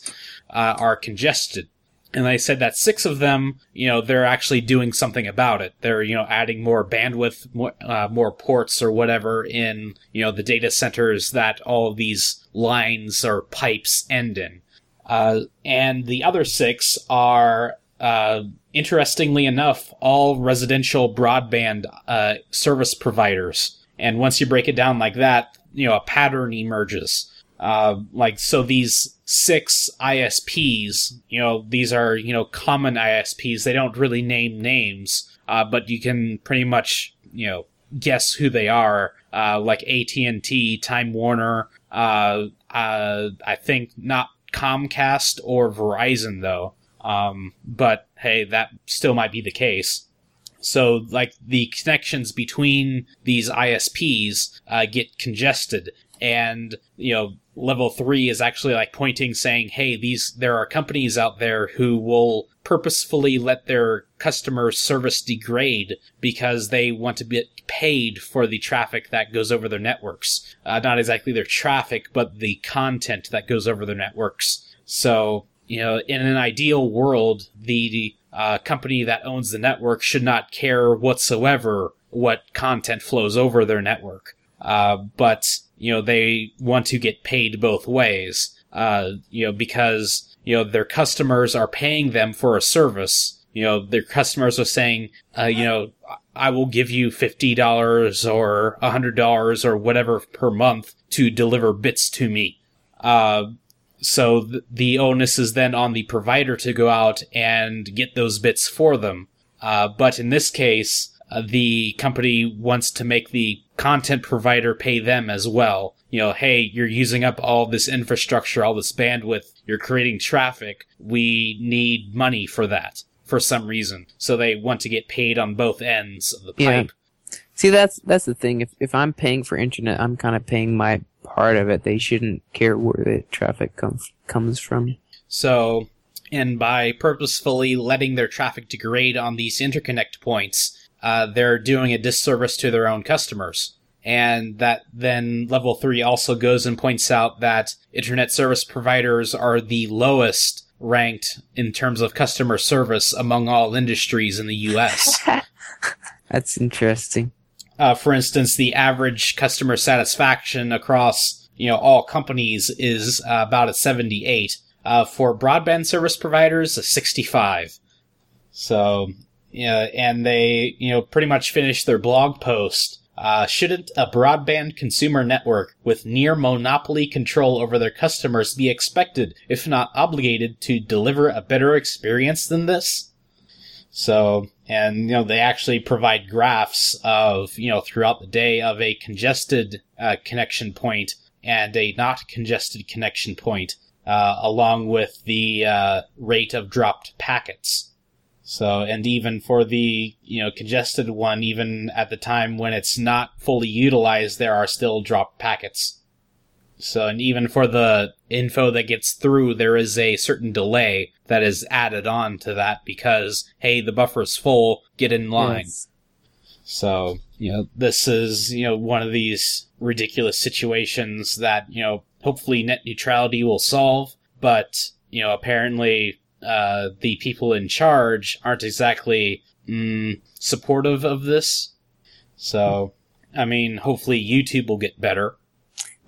[SPEAKER 1] are congested and they said that six of them, you know, they're actually doing something about it. They're, you know, adding more bandwidth, more, uh, more ports or whatever in, you know, the data centers that all these lines or pipes end in. Uh, and the other six are, uh, interestingly enough, all residential broadband, uh, service providers. And once you break it down like that, you know, a pattern emerges. Uh, like, so these six ISPs, you know, these are, you know, common ISPs. They don't really name names, uh, but you can pretty much, you know, guess who they are, uh, like AT&T, Time Warner, uh, uh, I think not Comcast or Verizon though. Um, but hey, that still might be the case. So, like, the connections between these ISPs uh, get congested, and you know level three is actually like pointing saying hey these there are companies out there who will purposefully let their customer service degrade because they want to get paid for the traffic that goes over their networks. Uh, not exactly their traffic but the content that goes over their networks. So you know in an ideal world the uh, company that owns the network should not care whatsoever what content flows over their network. Uh, but you know, they want to get paid both ways, uh, you know, because, you know, their customers are paying them for a service. You know, their customers are saying, uh, you know, I will give you $50 or $100 or whatever per month to deliver bits to me. Uh, so th- the onus is then on the provider to go out and get those bits for them. Uh, but in this case, uh, the company wants to make the content provider pay them as well. You know, hey, you're using up all this infrastructure, all this bandwidth, you're creating traffic. We need money for that for some reason. So they want to get paid on both ends of the pipe.
[SPEAKER 2] Yeah. See, that's that's the thing. If if I'm paying for internet, I'm kind of paying my part of it. They shouldn't care where the traffic comes comes from.
[SPEAKER 1] So, and by purposefully letting their traffic degrade on these interconnect points, uh, they're doing a disservice to their own customers. And that then level three also goes and points out that internet service providers are the lowest ranked in terms of customer service among all industries in the US. *laughs*
[SPEAKER 2] That's interesting.
[SPEAKER 1] Uh, for instance, the average customer satisfaction across you know all companies is uh, about a 78. Uh, for broadband service providers, a 65. So yeah, and they, you know, pretty much finished their blog post. Uh, shouldn't a broadband consumer network with near monopoly control over their customers be expected, if not obligated, to deliver a better experience than this? So, and, you know, they actually provide graphs of, you know, throughout the day of a congested uh, connection point and a not congested connection point, uh, along with the uh, rate of dropped packets. So, and even for the, you know, congested one, even at the time when it's not fully utilized, there are still dropped packets. So, and even for the info that gets through, there is a certain delay that is added on to that because, hey, the buffer is full, get in line.
[SPEAKER 2] Yes.
[SPEAKER 1] So, you know, this is, you know, one of these ridiculous situations that, you know, hopefully net neutrality will solve, but, you know, apparently, uh, the people in charge aren't exactly, mm, supportive of this. So, I mean, hopefully YouTube will get better.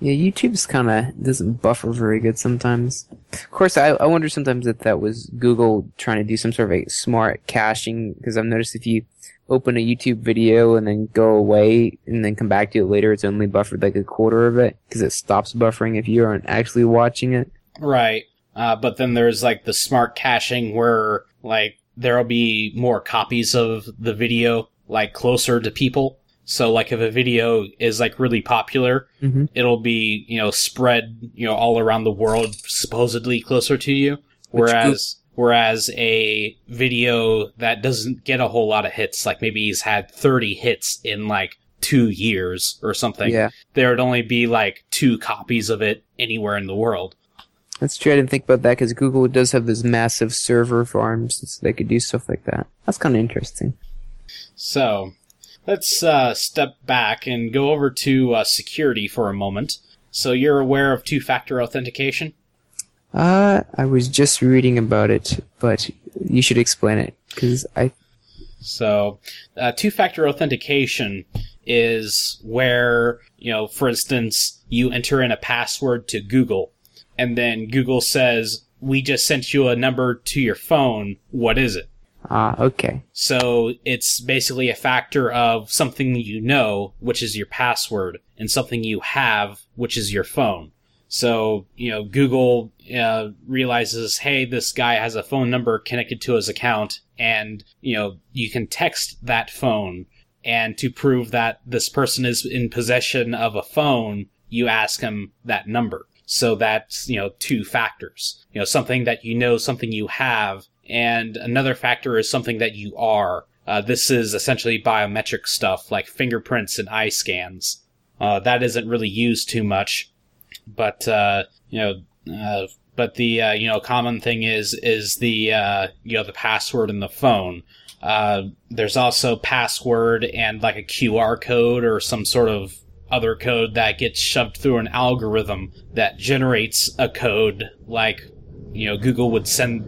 [SPEAKER 2] Yeah, YouTube's kind of doesn't buffer very good sometimes. Of course, I, I wonder sometimes if that was Google trying to do some sort of a smart caching because I've noticed if you open a YouTube video and then go away and then come back to it later, it's only buffered like a quarter of it because it stops buffering if you aren't actually watching it.
[SPEAKER 1] Right. Uh, but then there's like the smart caching where like there'll be more copies of the video like closer to people. So like if a video is like really popular,
[SPEAKER 2] Mhm.
[SPEAKER 1] it'll be, you know, spread, you know, all around the world supposedly closer to you. Whereas whereas a video that doesn't get a whole lot of hits, like maybe he's had 30 hits in like 2 years or something,
[SPEAKER 2] Yeah,
[SPEAKER 1] there would only be like two copies of it anywhere in the world.
[SPEAKER 2] That's true. I didn't think about that because Google does have this massive server farms, so they could do stuff like that. That's kind of interesting.
[SPEAKER 1] So, let's uh, step back and go over to uh, security for a moment. So, you're aware of two factor authentication?
[SPEAKER 2] Uh, I was just reading about it, but you should explain it because I
[SPEAKER 1] So, uh, two factor authentication is where, you know, for instance, you enter in a password to Google, and then Google says, We just sent you a number to your phone. What is it?
[SPEAKER 2] ah okay.
[SPEAKER 1] So it's basically a factor of something you know, which is your password, and something you have, which is your phone. So, you know, Google uh, realizes, hey, this guy has a phone number connected to his account, and, you know, you can text that phone. And to prove that this person is in possession of a phone, you ask him that number. So that's, you know, two factors. You know, something that you know, something you have, and another factor is something that you are. Uh, this is essentially biometric stuff like fingerprints and eye scans. Uh, that isn't really used too much, but uh, you know, uh, but the uh, you know common thing is is the uh, you know the password in the phone. There's also password and like a QR code or some sort of other code that gets shoved through an algorithm that generates a code like you know Google would send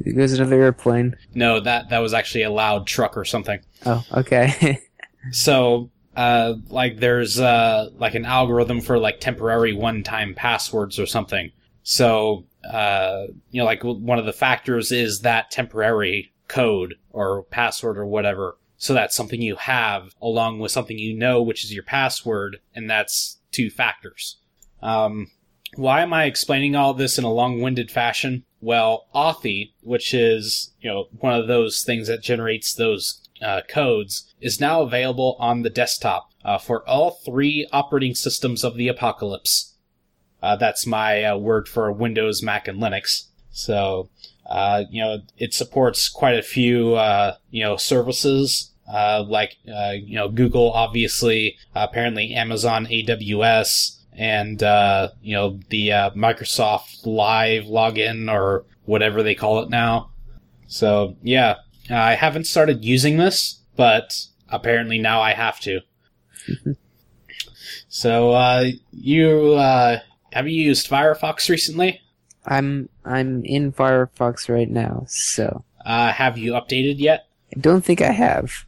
[SPEAKER 2] There's another airplane.
[SPEAKER 1] No, that that was actually a loud truck or something.
[SPEAKER 2] Oh, okay. *laughs*
[SPEAKER 1] So, uh, like there's uh like an algorithm for like temporary one-time passwords or something. So, uh, you know, like one of the factors is that temporary code or password or whatever. So that's something you have along with something you know, which is your password, and that's two factors. Um, why am I explaining all this in a long-winded fashion? Well, Authy, which is you know one of those things that generates those uh, codes, is now available on the desktop uh, for all three operating systems of the apocalypse. Uh, that's my uh, word for Windows, Mac, and Linux. So, uh, you know, it supports quite a few, uh, you know, services, uh, like, uh, you know, Google, obviously, apparently Amazon AWS, and, uh, you know, the, uh, Microsoft Live login or whatever they call it now. So, yeah, I haven't started using this, but apparently now I have to. *laughs* so, uh, you, uh, have you used Firefox recently?
[SPEAKER 2] I'm I'm in Firefox right now, so
[SPEAKER 1] Uh, have you updated yet?
[SPEAKER 2] I don't think I have.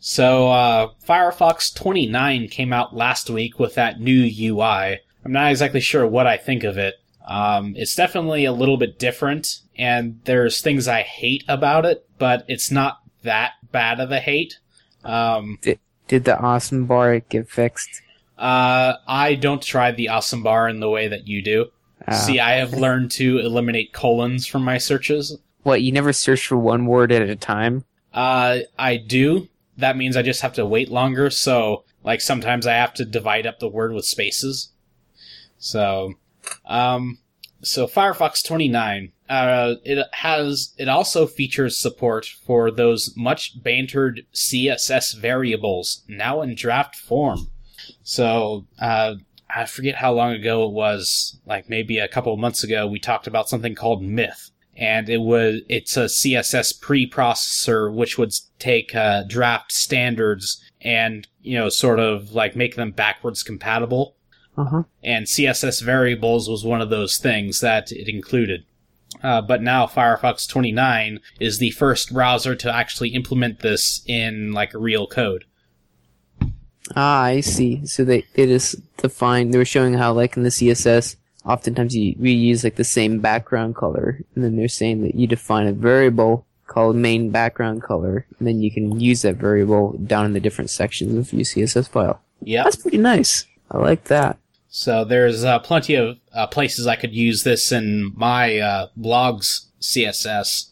[SPEAKER 1] So, uh, Firefox 29 came out last week with that new UI. I'm not exactly sure what I think of it. Um, it's definitely a little bit different, and there's things I hate about it, but it's not that bad of a hate. Um,
[SPEAKER 2] Did the awesome bar get fixed?
[SPEAKER 1] uh, I don't try the awesome bar in the way that you do.
[SPEAKER 2] Uh,
[SPEAKER 1] See, I have learned to eliminate colons from my searches.
[SPEAKER 2] what you never search for one word at a time?
[SPEAKER 1] Uh, I do. That means I just have to wait longer. So, like, sometimes I have to divide up the word with spaces. So, um, so Firefox 29, uh, it has, it also features support for those much bantered CSS variables now in draft form. So, uh, I forget how long ago it was, like maybe a couple of months ago, we talked about something called Myth. And it was, it's a CSS preprocessor which would take uh, draft standards and, you know, sort of like make them backwards compatible.
[SPEAKER 2] Uh huh.
[SPEAKER 1] And CSS variables was one of those things that it included. Uh, but now Firefox 29 is the first browser to actually implement this in like real code.
[SPEAKER 2] Ah, I see. So they it is defined. They were showing how, like in the CSS, oftentimes you we use like the same background color, and then they're saying that you define a variable called main background color, and then you can use that variable down in the different sections of your CSS file.
[SPEAKER 1] Yeah,
[SPEAKER 2] That's pretty nice. I like that.
[SPEAKER 1] So there's uh, plenty of uh, places I could use this in my uh, blog's CSS.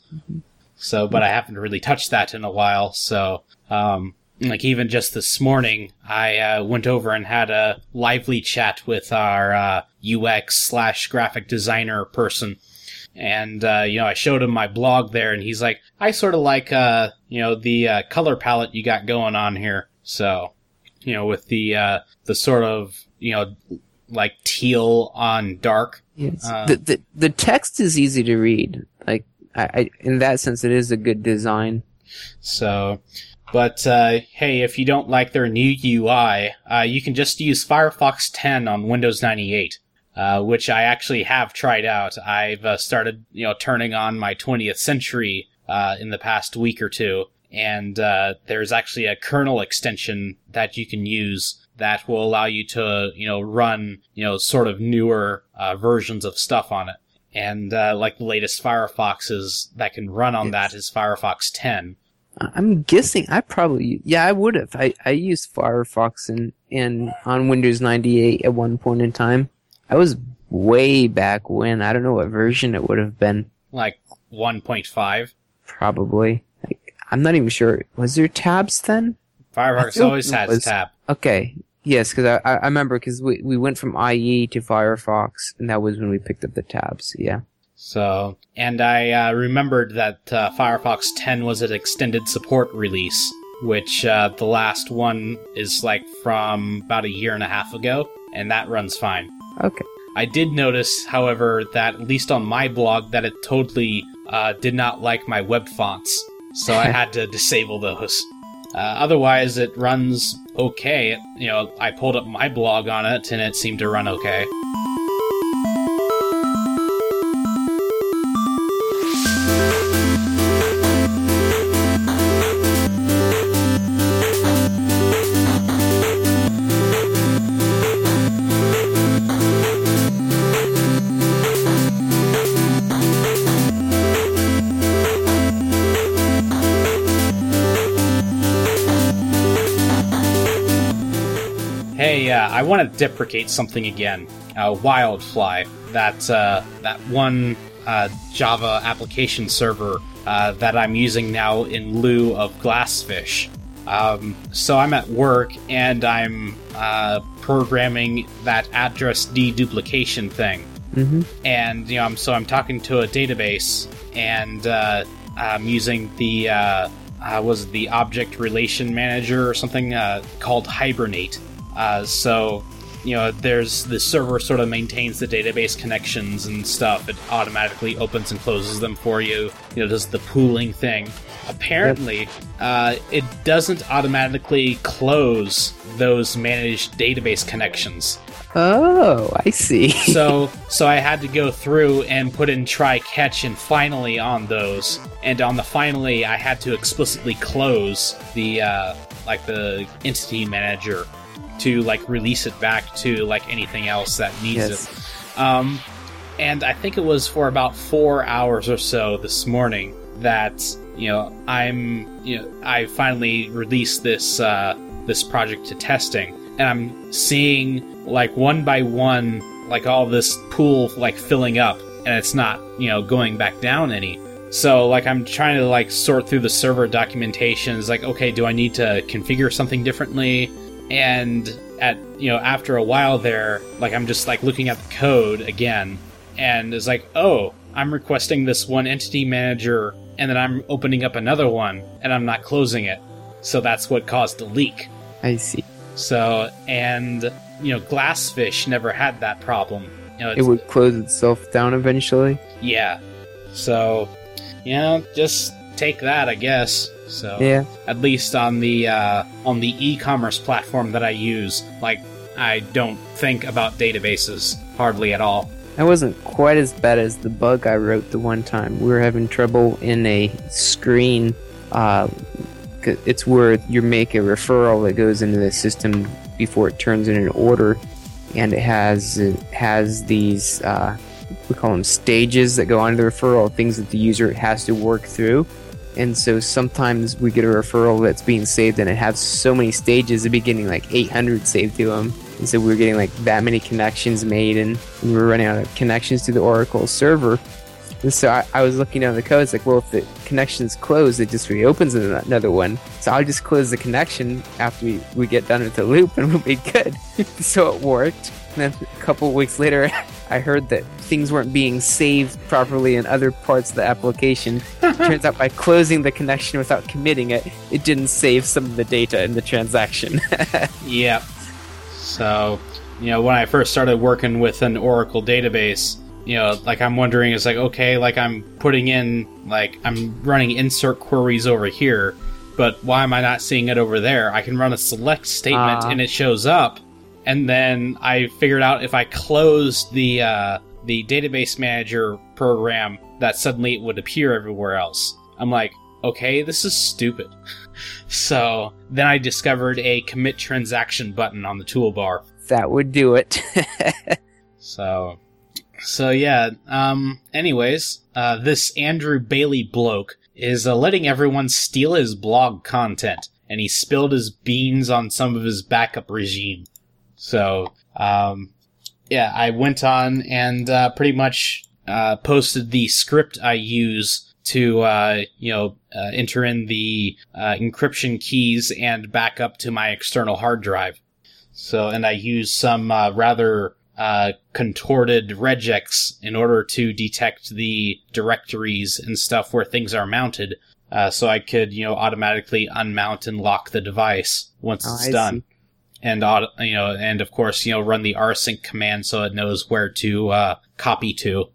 [SPEAKER 1] So, but I haven't really touched that in a while. So, um, like even just this morning, I uh, went over and had a lively chat with our uh, UX slash graphic designer person. And, uh, you know, I showed him my blog there and he's like, I sort of like, uh, you know, the uh, color palette you got going on here. So, you know, with the, uh, the sort of, you know, like teal on dark.
[SPEAKER 2] Yes.
[SPEAKER 1] Uh,
[SPEAKER 2] the, the the text is easy to read. Like I, I in that sense, it is a good design.
[SPEAKER 1] So, but uh, hey, if you don't like their new UI, uh, you can just use Firefox 10 on Windows 98, uh, which I actually have tried out. I've uh, started, you know, turning on my 20th century uh, in the past week or two, and uh, there's actually a kernel extension that you can use that will allow you to, you know, run, you know, sort of newer uh, versions of stuff on it. And uh, like the latest Firefoxes that can run on
[SPEAKER 2] Yes.
[SPEAKER 1] that is Firefox 10.
[SPEAKER 2] I'm guessing I probably yeah I would have. I I used Firefox in in on Windows 98 at one point in time. I was way back when. I don't know what version it would have been.
[SPEAKER 1] like 1.5.
[SPEAKER 2] Probably. Like, I'm not even sure. Was there tabs then?
[SPEAKER 1] Firefox always has tab.
[SPEAKER 2] Okay. Yes, because I, I I remember because we we went from IE to Firefox, and that was when we picked up the tabs. Yeah.
[SPEAKER 1] So, and I uh, remembered that uh, Firefox 10 was an extended support release, which uh, the last one is like from about a year and a half ago, and that runs fine.
[SPEAKER 2] Okay.
[SPEAKER 1] I did notice, however, that at least on my blog, that it totally uh, did not like my web fonts, so I *laughs* had to disable those. Uh, otherwise, it runs okay. You know, I pulled up my blog on it, and it seemed to run okay. To deprecate something again. Uh, Wildfly, that uh, that one uh, Java application server uh, that I'm using now in lieu of Glassfish. Um, so I'm at work and I'm uh, programming that address deduplication thing
[SPEAKER 2] Mm-hmm.
[SPEAKER 1] and you know, I'm, so I'm talking to a database, and uh, I'm using the uh, uh, was it the object relation manager or something uh, called Hibernate. Uh, so you know, there's the server sort of maintains the database connections and stuff. It automatically opens and closes them for you. You know, does the pooling thing. Apparently, uh, it doesn't automatically close those managed database connections
[SPEAKER 2] Oh, I see.
[SPEAKER 1] so *laughs* so I had to go through and put in try catch and finally on those, and on the finally I had to explicitly close the uh, like the entity manager to like release it back to like anything else that needs
[SPEAKER 2] Yes.
[SPEAKER 1] it. Um, and I think it was for about four hours or so this morning that you know I'm you know I finally released this uh, this project to testing, and I'm seeing like one by one like all this pool like filling up, and it's not you know going back down any. So like I'm trying to like sort through the server documentation. It's like okay, do I need to configure something differently? And at you know after a while there, like I'm just like looking at the code again, and it's like oh I'm requesting this one entity manager, and then I'm opening up another one, and I'm not closing it. So that's what caused the leak.
[SPEAKER 2] I see.
[SPEAKER 1] So, and you know, Glassfish never had that problem. You know,
[SPEAKER 2] It would close itself down eventually.
[SPEAKER 1] yeah. So, you know, just take that, I guess. So,
[SPEAKER 2] Yeah.
[SPEAKER 1] at least on the uh, on the e-commerce platform that I use, like I don't think about databases hardly at all.
[SPEAKER 2] That wasn't quite as bad as the bug I wrote the one time. We were having trouble in a screen. Uh, it's where you make a referral that goes into the system before it turns in an order, and it has it has these uh, we call them stages that go onto the referral, things that the user has to work through. And so sometimes we get a referral that's being saved, and it has so many stages, it'd be getting like 800 saved to them. And so we were getting like that many connections made, and we were running out of connections to the Oracle server. And so I, I was looking down the code. It's like, well, if the connection's closed, it just reopens another one. So I'll just close the connection after we, we get done with the loop, and *laughs* we'll be good. *laughs* so it worked. And then a couple of weeks later, *laughs* I heard that things weren't being saved properly in other parts of the application. *laughs* Turns out by closing the connection without committing it, it didn't save some of the data in the transaction. *laughs*
[SPEAKER 1] Yep. So, you know, when I first started working with an Oracle database, you know, like I'm wondering, it's like, okay, like I'm putting in, like, I'm running insert queries over here, but why am I not seeing it over there? I can run a select statement
[SPEAKER 2] Ah.
[SPEAKER 1] and it shows up. And then I figured out if I closed the, uh, the database manager program, that suddenly it would appear everywhere else. I'm like, okay, this is stupid. *laughs* So then I discovered a commit transaction button on the toolbar.
[SPEAKER 2] that would do it. *laughs*
[SPEAKER 1] So, so yeah. Um. Anyways, uh, this Andrew Bailey bloke is uh, letting everyone steal his blog content, and he spilled his beans on some of his backup regime. So, um, yeah, I went on and uh, pretty much uh, posted the script I use to, uh, you know, uh, enter in the uh, encryption keys and back up to my external hard drive. So, and I use some uh, rather uh, contorted regex in order to detect the directories and stuff where things are mounted. Uh, so I could, you know, automatically unmount and lock the device once
[SPEAKER 2] Oh,
[SPEAKER 1] it's
[SPEAKER 2] I
[SPEAKER 1] done
[SPEAKER 2] see.
[SPEAKER 1] And you know, and of course, you know, run the rsync command so it knows where to uh, copy to.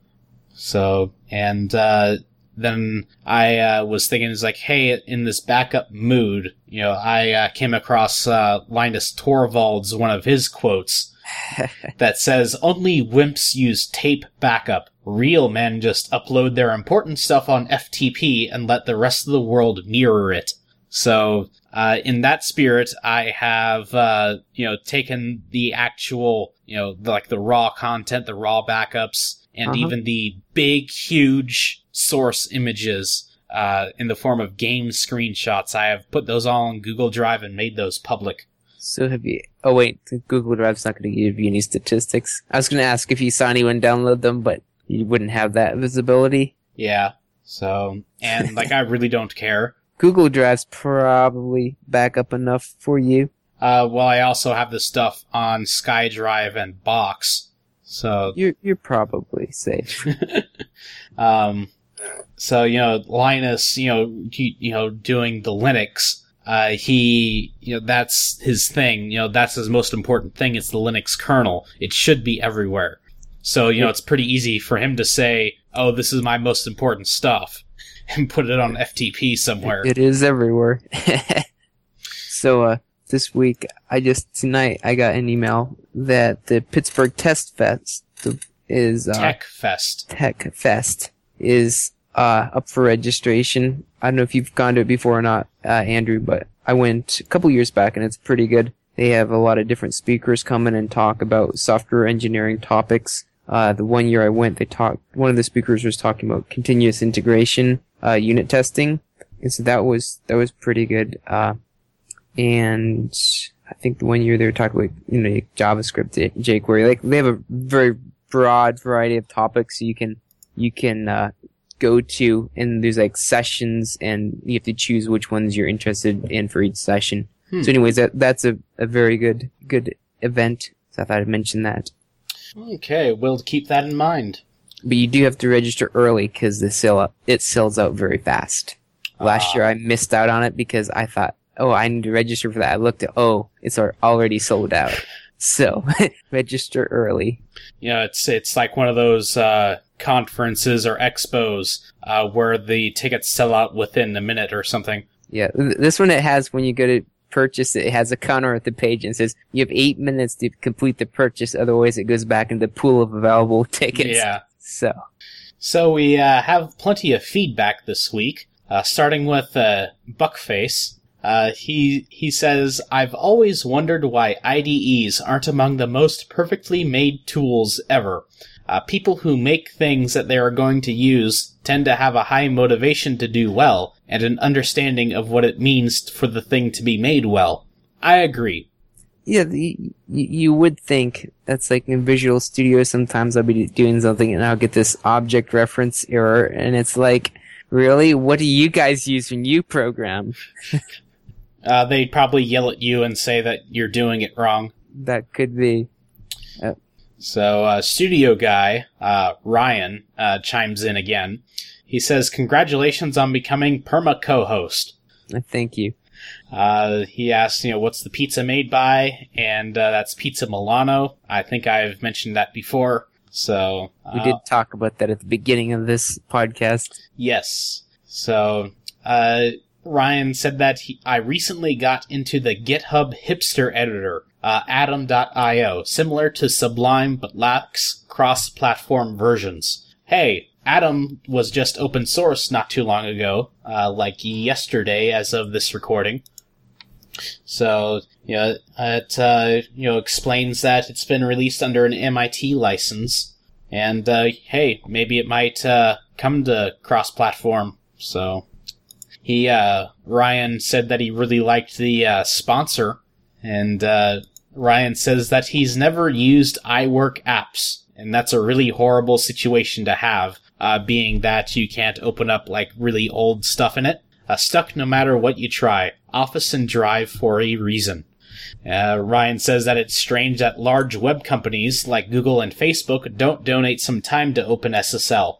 [SPEAKER 1] So, and uh, then I uh, was thinking, it's like, hey, in this backup mood, you know, I uh, came across uh, Linus Torvalds, one of his quotes *laughs* that says, "Only wimps use tape backup. Real men just upload their important stuff on FTP and let the rest of the world mirror it." So, uh, in that spirit, I have, uh, you know, taken the actual, you know, the, like the raw content, the raw backups, and
[SPEAKER 2] Uh-huh.
[SPEAKER 1] even the big, huge source images, uh, in the form of game screenshots. I have put those all on Google Drive and made those public.
[SPEAKER 2] So have you? Oh wait, Google Drive's not going to give you any statistics. I was going to ask if you saw anyone download them, but you wouldn't have that visibility.
[SPEAKER 1] Yeah. So, and like, I really don't care.
[SPEAKER 2] Google Drive's probably backup enough for you.
[SPEAKER 1] Uh, well, I also have the stuff on SkyDrive and Box. So,
[SPEAKER 2] You're you're probably safe. *laughs*
[SPEAKER 1] um, so, you know, Linus, you know, you, you know, doing the Linux, uh, he, you know, that's his thing. You know, that's his most important thing. It's the Linux kernel. It should be everywhere. So, you know, it's pretty easy for him to say, oh, this is my most important stuff *laughs* and put it on FTP somewhere.
[SPEAKER 2] It is everywhere. *laughs* so uh, this week, I just tonight I got an email that the Pittsburgh Test Fest is uh,
[SPEAKER 1] Tech Fest.
[SPEAKER 2] Tech Fest is uh, up for registration. I don't know if you've gone to it before or not, uh, Andrew, but I went a couple years back and it's pretty good. They have a lot of different speakers come in and talk about software engineering topics. Uh, the one year I went, they talked, one of the speakers was talking about continuous integration, uh, unit testing. And so that was, that was pretty good. Uh, and I think the one year they were talking about, you know, JavaScript, jQuery, like they have a very broad variety of topics you can, you can, uh, go to and there's like sessions and you have to choose which ones you're interested in for each session.
[SPEAKER 1] Hmm.
[SPEAKER 2] So anyways, that, that's a, a very good, good event. So I thought I'd mention that.
[SPEAKER 1] Okay, we'll keep that in mind.
[SPEAKER 2] But you do have to register early because the sale, it sells out very fast. Last
[SPEAKER 1] Ah.
[SPEAKER 2] year I missed out on it because I thought oh, I need to register for that. I looked at, oh, it's already sold out. So *laughs* register early.
[SPEAKER 1] Know, it's it's like one of those uh, conferences or expos uh, where the tickets sell out within a minute or something.
[SPEAKER 2] Yeah, this one it has when you go to purchase it, it has a counter at the page and says you have eight minutes to complete the purchase, otherwise it goes back in the pool of available *laughs* tickets.
[SPEAKER 1] Yeah.
[SPEAKER 2] So
[SPEAKER 1] So we uh, have plenty of feedback this week, uh, starting with uh, Buckface. Uh, he he says, "I've always wondered why IDEs aren't among the most perfectly made tools ever. Uh, people who make things that they are going to use tend to have a high motivation to do well and an understanding of what it means for the thing to be made well. I agree.
[SPEAKER 2] Yeah, the, you, you would think that's like in Visual Studio. Sometimes I'll be doing something and I'll get this object reference error, and it's like, really, what do you guys use when you program? *laughs*
[SPEAKER 1] Uh, they'd probably yell at you and say that you're doing it wrong."
[SPEAKER 2] That could be.
[SPEAKER 1] So, uh, studio guy, uh, Ryan, uh, chimes in again. He says, Congratulations on becoming perma co host.
[SPEAKER 2] uh, Thank you.
[SPEAKER 1] Uh, he asks, you know, what's the pizza made by? And, uh, that's Pizza Milano. I think I've mentioned that before. So,
[SPEAKER 2] We
[SPEAKER 1] uh,
[SPEAKER 2] did talk about that at the beginning of this podcast.
[SPEAKER 1] Yes. So, uh, Ryan said that he, I recently got into the GitHub hipster editor, uh, Atom.io, similar to Sublime but lacks cross-platform versions. Hey, Atom was just open source not too long ago, uh, like yesterday as of this recording. So, you know, it, uh, you know, explains that it's been released under an MIT license. And, uh, hey, maybe it might, uh, come to cross-platform. So, he, uh, Ryan said that he really liked the, uh, sponsor. And, uh, Ryan says that he's never used iWork apps. And that's a really horrible situation to have, uh, being that you can't open up, like, really old stuff in it. Uh, stuck no matter what you try. Office and Drive for a reason. Uh, Ryan says that it's strange that large web companies like Google and Facebook don't donate some time to OpenSSL.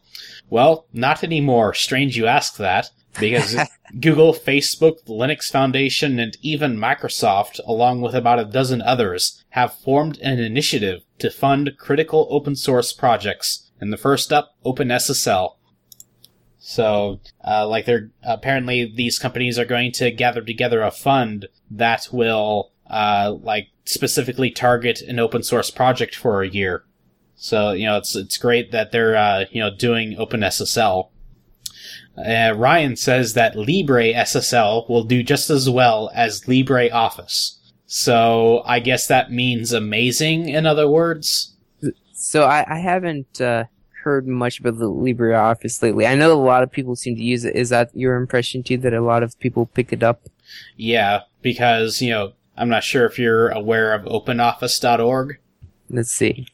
[SPEAKER 1] Well, not anymore. Strange you ask that, because *laughs* Google, Facebook, the Linux Foundation, and even Microsoft, along with about a dozen others, have formed an initiative to fund critical open source projects. And the first up, OpenSSL. So, uh, like they're apparently these companies are going to gather together a fund that will, uh, like specifically target an open source project for a year. So, you know, it's, it's great that they're, uh, you know, doing OpenSSL. Uh, Ryan says that Libre SSL will do just as well as LibreOffice. So, I guess that means amazing, in other words.
[SPEAKER 2] So I, I haven't uh, heard much about the LibreOffice lately. I know a lot of people seem to use it. Is that your impression too? That a lot of people pick it up?
[SPEAKER 1] Yeah, because, you know, I'm not sure if you're aware of OpenOffice.org.
[SPEAKER 2] Let's see.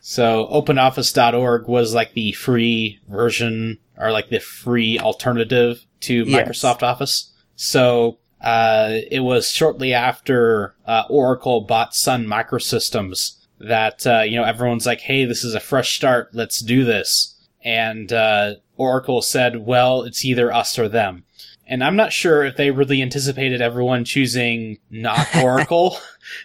[SPEAKER 1] So OpenOffice.org was like the free version or like the free alternative to
[SPEAKER 2] Yes.
[SPEAKER 1] Microsoft Office. So uh, it was shortly after uh, Oracle bought Sun Microsystems that uh, you know everyone's like, "Hey, this is a fresh start. Let's do this." And uh, Oracle said, "Well, it's either us or them." And I'm not sure if they really anticipated everyone choosing not *laughs* Oracle,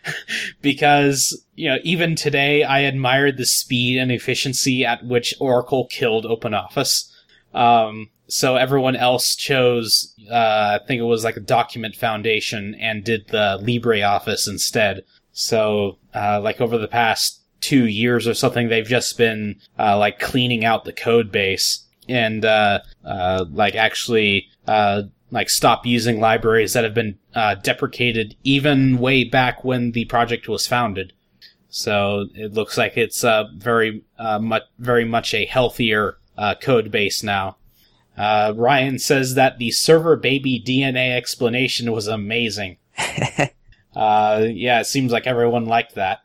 [SPEAKER 1] *laughs* because you know even today I admired the speed and efficiency at which Oracle killed OpenOffice. Um, so everyone else chose, uh, I think it was like a Document Foundation, and did the LibreOffice instead. So, uh, like over the past two years or something, they've just been uh, like cleaning out the code base and uh, uh, like actually uh, like stop using libraries that have been uh, deprecated even way back when the project was founded. So it looks like it's uh, very uh, much very much a healthier uh, code base now. Uh, Ryan says that the server baby DNA explanation was amazing. *laughs* Uh, yeah, it seems like everyone liked that.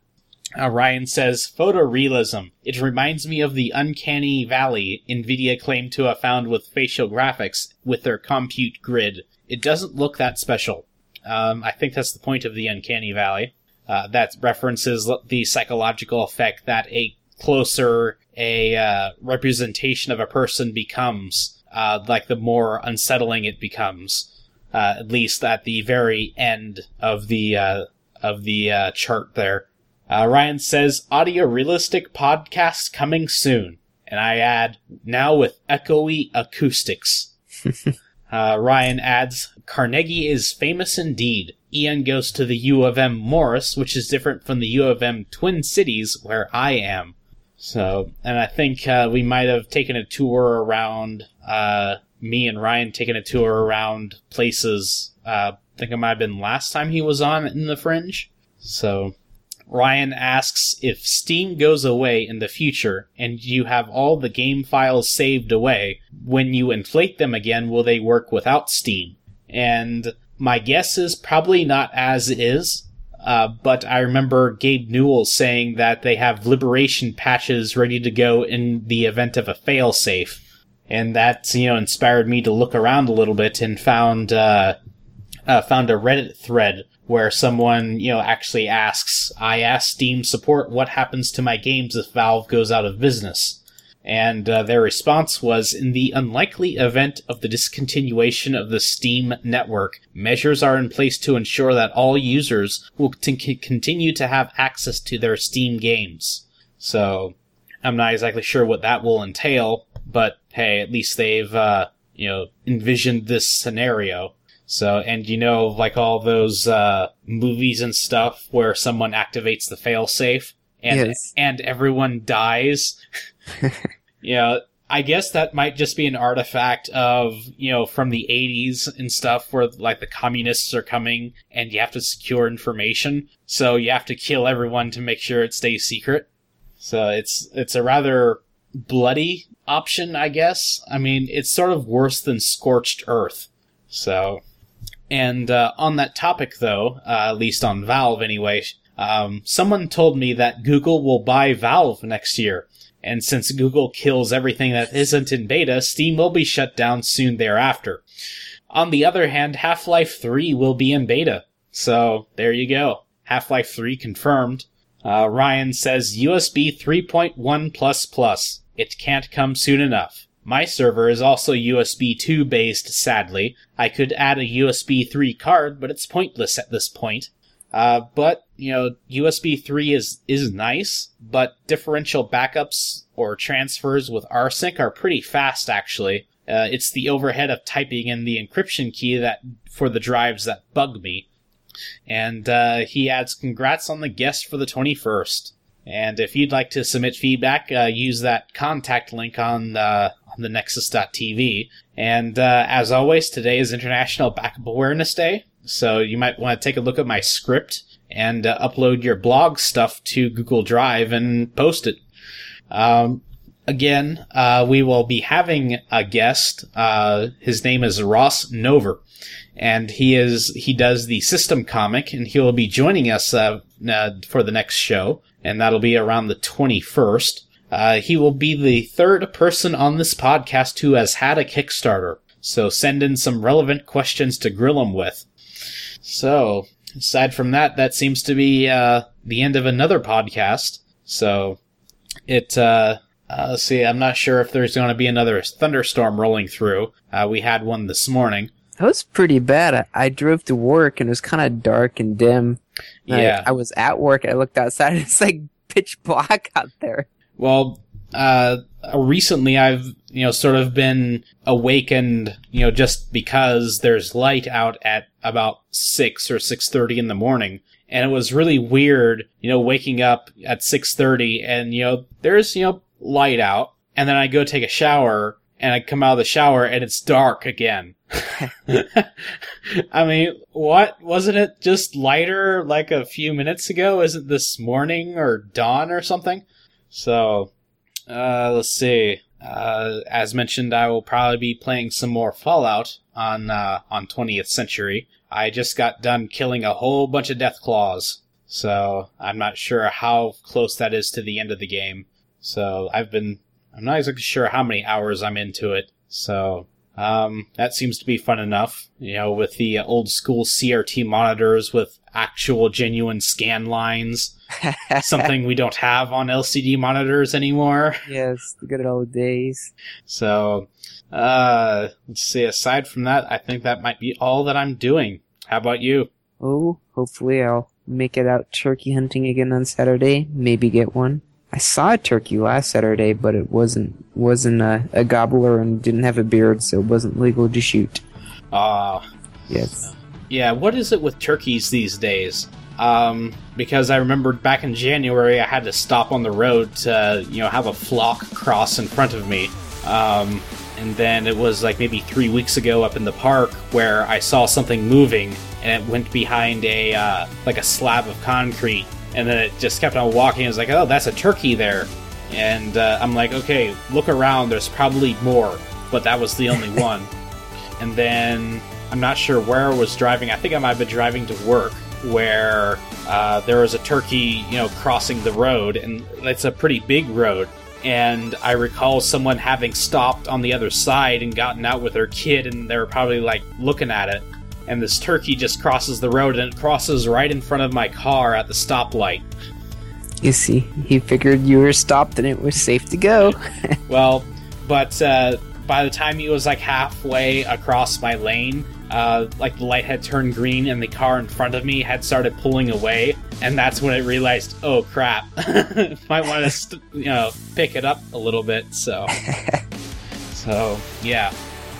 [SPEAKER 1] Uh, Ryan says, photorealism. It reminds me of the uncanny valley NVIDIA claimed to have found with facial graphics with their compute grid. It doesn't look that special. Um, I think that's the point of the uncanny valley. Uh, that references the psychological effect that a closer a uh, representation of a person becomes, uh, like the more unsettling it becomes. Uh, at least at the very end of the uh, of the uh, chart there. Uh, Ryan says audio realistic podcast coming soon, and I add now with echoey acoustics. *laughs* uh, Ryan adds Carnegie is famous indeed. Ian goes to the U of M Morris, which is different from the U of M Twin Cities, where I am. So, and I think uh, we might have taken a tour around. Uh, me and Ryan taking a tour around places. Uh, I think it might have been last time he was on in the Fringe. So, Ryan asks if Steam goes away in the future and you have all the game files saved away, when you inflate them again, will they work without Steam? And my guess is probably not as is. Uh, but I remember Gabe Newell saying that they have liberation patches ready to go in the event of a failsafe. And that, you know, inspired me to look around a little bit and found, uh, uh, found a Reddit thread where someone, you know, actually asks, I asked Steam support what happens to my games if Valve goes out of business. And uh, their response was In the unlikely event of the discontinuation of the Steam network, measures are in place to ensure that all users will t- continue to have access to their Steam games. So, I'm not exactly sure what that will entail, but hey, at least they've, uh, you know, envisioned this scenario. So, and you know, like all those, uh, movies and stuff where someone activates the failsafe and,
[SPEAKER 2] Yes.
[SPEAKER 1] and everyone dies. *laughs* yeah, I guess that might just be an artifact of, you know, from the 80s and stuff where, like, the communists are coming and you have to secure information. So you have to kill everyone to make sure it stays secret. So it's, it's a rather bloody option, I guess. I mean, it's sort of worse than Scorched Earth. So, and uh, on that topic, though, uh, at least on Valve anyway, um, someone told me that Google will buy Valve next year. And since Google kills everything that isn't in beta, Steam will be shut down soon thereafter. On the other hand, Half-Life 3 will be in beta. So, there you go. Half-Life 3 confirmed. Uh, Ryan says USB 3.1++. It can't come soon enough. My server is also USB 2 based, sadly. I could add a USB 3 card, but it's pointless at this point. Uh, but, you know, USB 3 is, is nice, but differential backups or transfers with rsync are pretty fast, actually. Uh, it's the overhead of typing in the encryption key that, for the drives that bug me. And, uh, he adds congrats on the guest for the 21st. And if you'd like to submit feedback, uh, use that contact link on, uh, on the nexus.tv. And, uh, as always, today is International Backup Awareness Day. So you might want to take a look at my script and uh, upload your blog stuff to Google Drive and post it. Um, again, uh, we will be having a guest. Uh, his name is Ross Nover, and he is he does the System comic, and he will be joining us uh, uh, for the next show, and that'll be around the twenty first. Uh, he will be the third person on this podcast who has had a Kickstarter. So send in some relevant questions to grill him with. So, aside from that, that seems to be uh, the end of another podcast. So, it, uh, uh, let's see, I'm not sure if there's going to be another thunderstorm rolling through. Uh, we had one this morning.
[SPEAKER 2] That was pretty bad. I, I drove to work and it was kind of dark and dim. And
[SPEAKER 1] Yeah.
[SPEAKER 2] I, was at work. I looked outside and *laughs* it's like pitch black out there.
[SPEAKER 1] Well, uh, recently I've, you know, sort of been awakened, you know, just because there's light out at about 6 or 6.30 in the morning. And it was really weird, you know, waking up at 6.30 and, you know, there's, you know, light out. And then I go take a shower and I come out of the shower and it's dark again. *laughs* I mean, what? Wasn't it just lighter like a few minutes ago? Isn't this morning or dawn or something? So, uh, let's see. Uh, as mentioned, I will probably be playing some more Fallout on, uh, on 20th Century. I just got done killing a whole bunch of Deathclaws. So, I'm not sure how close that is to the end of the game. So, I've been, I'm not exactly sure how many hours I'm into it. So, um, that seems to be fun enough, you know, with the uh, old school CRT monitors with actual genuine scan lines. *laughs* something we don't have on LCD monitors anymore.
[SPEAKER 2] yes, the good old days.
[SPEAKER 1] So, uh, let's see. Aside from that, I think that might be all that I'm doing. How about you?
[SPEAKER 2] Oh, hopefully I'll make it out turkey hunting again on Saturday. Maybe get one. I saw a turkey last Saturday, but it wasn't wasn't a, a gobbler and didn't have a beard, so it wasn't legal to shoot.
[SPEAKER 1] Uh,
[SPEAKER 2] Yes.
[SPEAKER 1] yeah, what is it with turkeys these days? Um, because I remembered back in January, I had to stop on the road to, you know, have a flock cross in front of me. Um, and then it was like maybe three weeks ago up in the park where I saw something moving and it went behind a, uh, like a slab of concrete. And then it just kept on walking. It was like, oh, that's a turkey there. And uh, I'm like, okay, look around. There's probably more. But that was the only *laughs* one. And then I'm not sure where I was driving. I think I might have been driving to work where uh, there was a turkey, you know, crossing the road, and it's a pretty big road. And I recall someone having stopped on the other side and gotten out with their kid, and they were probably like looking at it. And this turkey just crosses the road, and it crosses right in front of my car at the stoplight.
[SPEAKER 2] You see, he figured you were stopped and it was safe to go. *laughs*
[SPEAKER 1] Well, but uh, by the time he was like halfway across my lane, uh, like the light had turned green and the car in front of me had started pulling away, and that's when I realized, oh crap, *laughs* might want to st- you know pick it up a little bit. So, *laughs* so yeah,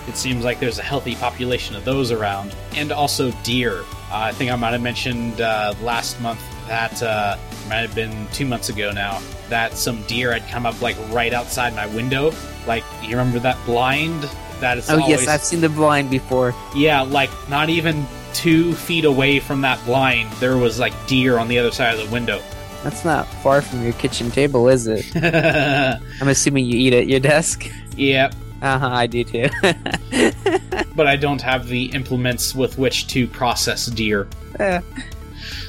[SPEAKER 1] it seems like there's a healthy population of those around, and also deer. Uh, I think I might have mentioned uh, last month that uh, might have been two months ago now that some deer had come up like right outside my window. Like you remember that blind? That is
[SPEAKER 2] oh
[SPEAKER 1] always
[SPEAKER 2] yes, I've seen the blind before.
[SPEAKER 1] yeah, like not even two feet away from that blind, there was like deer on the other side of the window.
[SPEAKER 2] That's not far from your kitchen table, is it? *laughs* I'm assuming you eat at your desk.
[SPEAKER 1] yep,
[SPEAKER 2] Uh huh, I do too. *laughs*
[SPEAKER 1] but I don't have the implements with which to process deer.
[SPEAKER 2] Eh.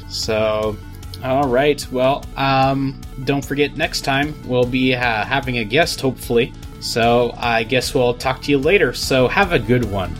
[SPEAKER 1] So, all right. Well, um, don't forget next time we'll be uh, having a guest, hopefully. So I guess we'll talk to you later. So have a good one.